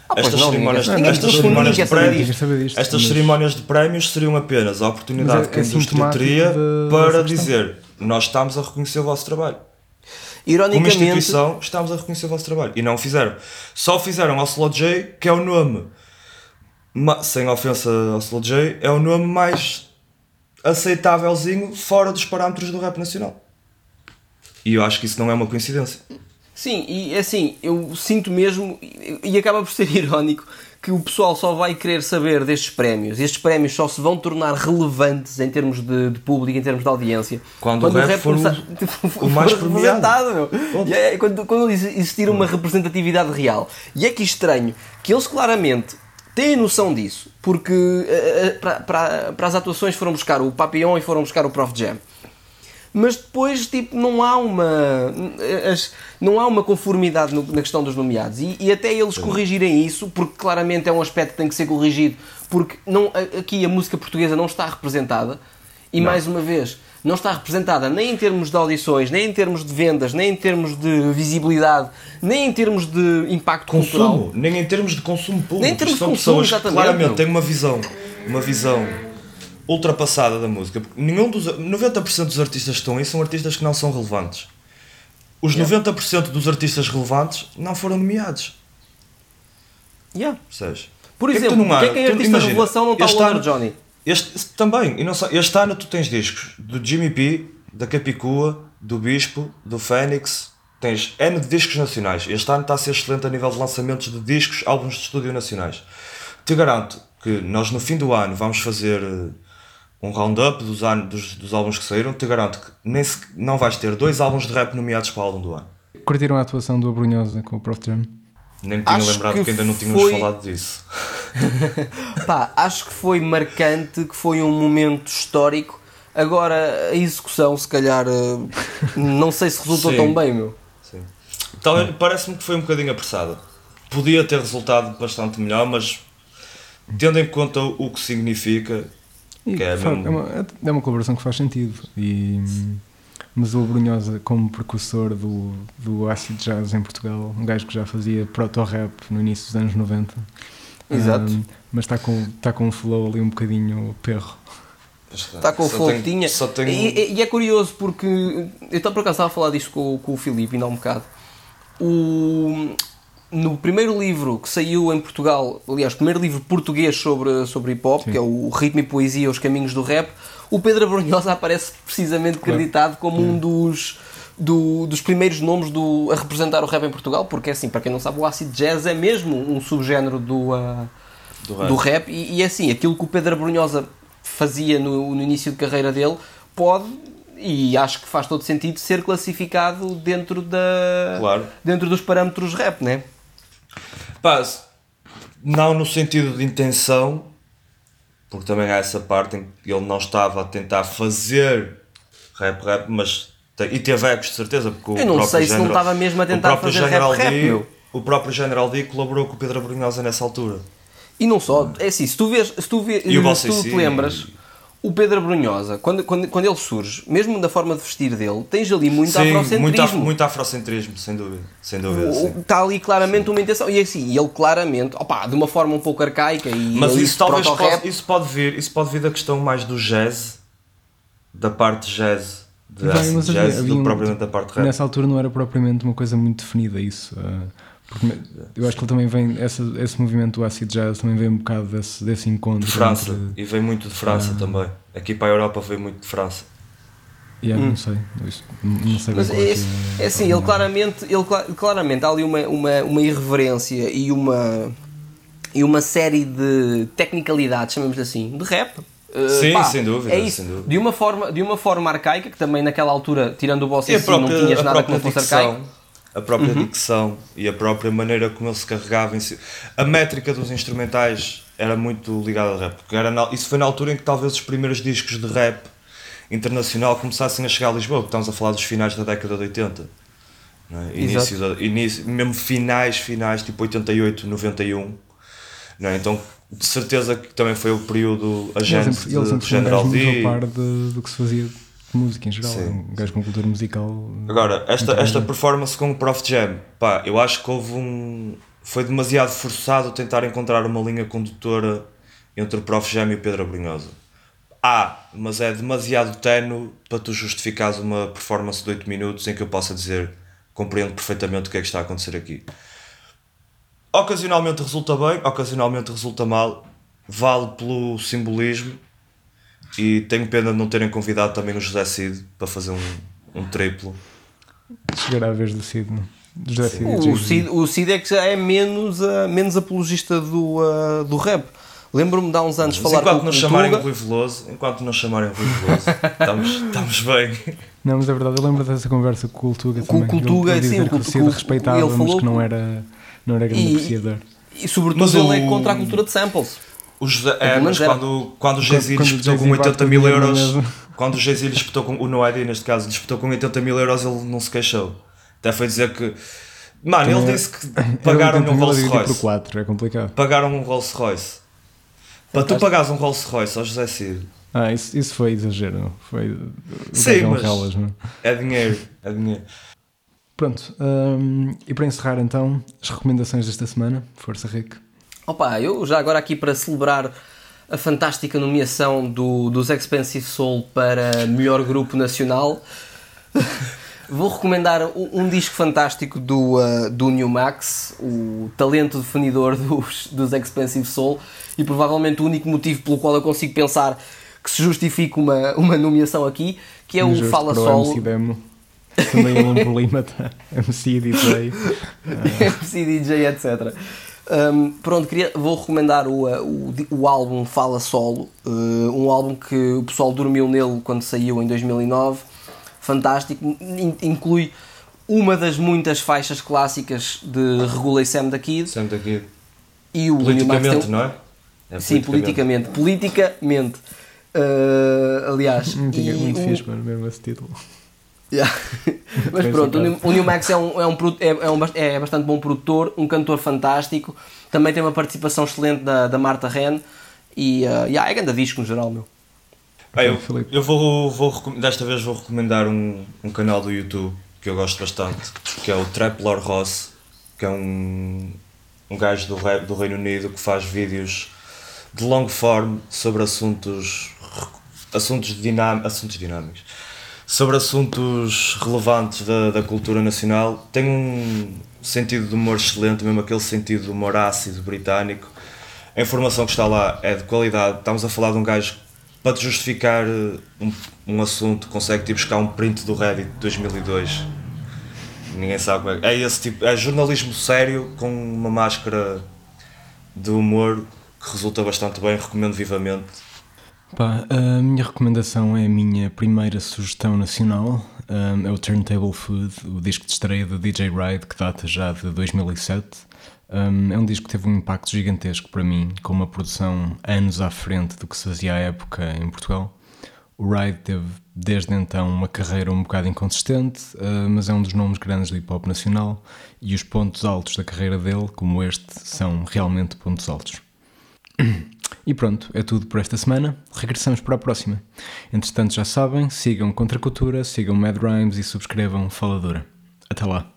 Ah, estas não, cerimónias, estas de prémios, estas mas- cerimónias de prémios seriam apenas a oportunidade é- que a é indústria teria de- para dizer nós estamos a reconhecer o vosso trabalho. Como Ironicamente, instituição, estamos a reconhecer o vosso trabalho. E não fizeram. Só fizeram ao Slow J, que é o nome, sem ofensa ao Slow J, é o nome mais aceitávelzinho fora dos parâmetros do rap nacional. E eu acho que isso não é uma coincidência. Sim, e assim, eu sinto mesmo, e acaba por ser irónico, que o pessoal só vai querer saber destes prémios. Estes prémios só se vão tornar relevantes em termos de, de público, em termos de audiência. Quando o rap for o- for o mais. E é quando, quando existir uma representatividade real. E é que estranho que eles claramente têm noção disso, porque eh, eh, para, para, para as atuações foram buscar o Papillon e foram buscar o Prof Jam mas depois tipo não há uma não há uma conformidade na questão dos nomeados. E, e até eles corrigirem isso porque claramente é um aspecto que tem que ser corrigido porque não aqui a música portuguesa não está representada. E mais uma vez não está representada nem em termos de audições nem em termos de vendas nem em termos de visibilidade nem em termos de impacto cultural. Consumo, nem em termos de consumo público. Nem em termos de consumo, pessoas que exatamente, claramente meu. têm uma visão, uma visão ultrapassada da música. Porque Nenhum dos 90% dos artistas que estão aí são artistas que não são relevantes. Os 90% dos artistas relevantes não foram nomeados. Yeah. Percebes? por Porquê que exemplo tu não há- quem é que é artista imagina, revelação não está este o Wonder Johnny Este, também, e não só, este ano tu tens discos do Jimmy P, da Capicua, do Bispo, do Fênix, tens N de discos nacionais. Este ano está a ser excelente a nível de lançamentos de discos, álbuns de estúdio nacionais. Te garanto que nós no fim do ano vamos fazer eh, um roundup dos, anos, dos, dos álbuns que saíram. Te garanto que nem se, não vais ter dois álbuns de rap nomeados para o álbum do ano. Curtiram a atuação do Abrunhosa com o Prof Jam? Nem me tinha Acho lembrado que que ainda não tínhamos foi- falado disso. Pá, acho que foi marcante, que foi um momento histórico. Agora, a execução, se calhar, uh, não sei se resultou Sim. tão bem, meu. Sim. Talvez, Parece-me que foi um bocadinho apressada. Podia ter resultado bastante melhor, mas tendo em conta o que significa, E que é mesmo- é, uma, é uma colaboração que faz sentido. E, mas o Brunhosa, como precursor do, do acid jazz em Portugal, um gajo que já fazia proto-rap no início dos anos 90. Exato. um, mas está com, está com um flow ali um bocadinho perro. Está com o flow tenho- que tinha. Só tenho... E, e- e é curioso porque eu estava por acaso estava a falar disto com, com o Filipe ainda há um bocado. O, no primeiro livro que saiu em Portugal, aliás, o primeiro livro português sobre, sobre hip hop, Sim. que é o Ritmo e Poesia, Os Caminhos do Rap, o Pedro Abrunhosa aparece precisamente Claro. acreditado como um dos, do- dos primeiros nomes do, a representar o rap em Portugal, porque assim, para quem não sabe, o acid jazz é mesmo um subgénero do, ah, do rap. do rap e, e é assim, aquilo que o Pedro Abrunhosa fazia no, no início de carreira dele pode e acho que faz todo sentido ser classificado dentro da Claro. dentro dos parâmetros rap, né? Pá, não no sentido de intenção, porque também há essa parte em que ele não estava a tentar fazer rap rap, mas e teve ecos de certeza, porque o Eu não sei se não General- estava mesmo a tentar fazer General rap rap, D- meu. O próprio General D colaborou com o Pedro Abrunhosa nessa altura. E não só, é assim, se tu vês, se tu, vê, E o se tu te lembras, o Pedro Abrunhosa, quando, quando, quando ele surge, mesmo da forma de vestir dele, tens ali muito Sim, afrocentrismo. muito, af- muito afrocentrismo, sem dúvida. Sem dúvida sim. Está ali claramente uma intenção. E assim, ele claramente, opa, de uma forma um pouco arcaica e Mas isso talvez pode, isso pode vir, isso pode vir da questão mais do jazz, da parte jazz, de havia- jazz, havia do propriamente da parte rap. Nessa altura não era propriamente uma coisa muito definida isso. ah, porque eu acho que ele também vem, essa, esse movimento do acid jazz também vem um bocado desse, desse encontro. De França, entre- e vem muito de França também. Aqui para a Europa veio muito de França. Yeah, Não sei, isso- não sei Mas é, é, esse- que é assim, ele claramente, ele cla- claramente há ali uma, uma, uma irreverência e uma, e uma série de tecnicalidades, chamamos assim, de rap. Uh, Sim, sem dúvida, É isso. sem dúvida. De, uma forma, de uma forma arcaica, que também naquela altura, tirando o boss em a si, não tinhas a nada que não fosse arcaico. A própria Uhum. dicção e a própria maneira como ele se carregava em si. A métrica dos instrumentais era muito ligada ao rap. Porque era na- isso foi na altura em que talvez os primeiros discos de rap internacional começassem a chegar a Lisboa, porque estamos a falar dos finais da década de 80. não é? Início, da, início, mesmo finais, finais, tipo 88, 91. Não é? Então, de certeza que também foi o período a Ele gênese sempre, ele de, sempre de foi um General gajo muito D. a par de- do que se fazia música em geral. Sim, um gajo com cultura musical. Agora, esta, esta grande. performance com o Prof Jam, pá, eu acho que houve um. Foi demasiado forçado tentar encontrar uma linha condutora entre o Prof Jam e o Pedro Abrinhosa. Há, mas é demasiado tenue para tu justificares uma performance de 8 minutos em que eu possa dizer compreendo perfeitamente o que é que está a acontecer aqui. Ocasionalmente resulta bem, ocasionalmente resulta mal, vale pelo simbolismo e tenho pena de não terem convidado também o José Cid para fazer um, um triplo. Chegará a vez do Cid, não? Do José Cid e O. Cid, o Cid é que já é menos, ah, menos apologista do, ah, do rap. Lembro-me de há uns anos Mas falar enquanto com não o chamarem o. Rui Veloso, enquanto não chamarem o Rui Veloso, estamos, estamos bem. Não, mas é verdade, eu lembro dessa conversa com o Cultuga Com o também. Cultuga, ele, ele sim, dizer o o Cid o- respeitava, mas que não era, não era grande E- apreciador. E sobretudo Mas ele o- é contra a cultura de samples. O José, é, mas era. quando, quando o Jay-Z lhe espetou com Jay-Z bate 80 com mil euros, quando o Jay-Z lhe espetou com, o No ID neste caso, lhe espetou com 80 mil euros, ele não se queixou. Até foi dizer que, mano, Também ele é- disse que 80 um Rolls Royce. 4, é complicado. Pagaram um Rolls Royce. Para tu pagares um Rolls Royce ao José Cid, Ah, isso, isso foi exagero. não? Foi. Sim, é mas- relas, não? é dinheiro, é dinheiro. Pronto, hum, e para encerrar então, as recomendações desta semana. Força, Rick. Opa, eu já agora aqui para celebrar a fantástica nomeação do, dos Expensive Soul para melhor grupo nacional, vou recomendar um, um disco fantástico do, uh, do New Max, o talento definidor dos, dos Expensive Soul, e provavelmente o único motivo pelo qual eu consigo pensar que se justifique uma, uma nomeação aqui, que é o Fala. MC Demo. Também o Lima, tá? MC DJ. MC DJ, etc. Um, pronto, queria, vou recomendar o, uh, o, o álbum Fala Solo, uh, um álbum que o pessoal dormiu nele quando saiu em 2009, fantástico, in- inclui uma das muitas faixas clássicas de Regula e Sam da Kid Sempre aqui. e o Politicamente, um- não é? É Sim, politicamente. Politicamente. Uh, aliás. Muito, e muito o- fixe, mano, mesmo esse título. Yeah. Mas pronto, o New Max é, um, é, um, é, é, um, é bastante bom produtor, um cantor fantástico, também tem uma participação excelente da, da Marta Ren e uh, yeah, é grande disco no geral, meu. Ah, eu, eu vou, vou, desta vez vou recomendar um, um canal do YouTube que eu gosto bastante, que é o Trap Lord Ross, que é um, um gajo do, rap do Reino Unido que faz vídeos de long form sobre assuntos, assuntos, dinam, assuntos dinâmicos, sobre assuntos relevantes da, da cultura nacional. Tem um sentido de humor excelente, mesmo aquele sentido de humor ácido britânico. A informação que está lá é de qualidade. Estamos a falar de um gajo para te justificar eh, um, um assunto, consegue te buscar um print do Reddit de 2002. Ninguém sabe como é. É esse tipo. É jornalismo sério com uma máscara de humor que resulta bastante bem. Recomendo vivamente. Pá, a minha recomendação é a minha primeira sugestão nacional, um, é o Turntable Food, o disco de estreia do DJ Ride, que data já de 2007. Um, é um disco que teve um impacto gigantesco para mim, com uma produção anos à frente do que se fazia à época em Portugal. O Ride teve desde então uma carreira um bocado inconsistente, uh, mas é um dos nomes grandes do hip hop nacional e os pontos altos da carreira dele, como este, são realmente pontos altos. E pronto, é tudo por esta semana. Regressamos para a próxima. Entretanto, já sabem, sigam Contra Cultura, sigam Mad Rhymes e subscrevam Faladora. Até lá.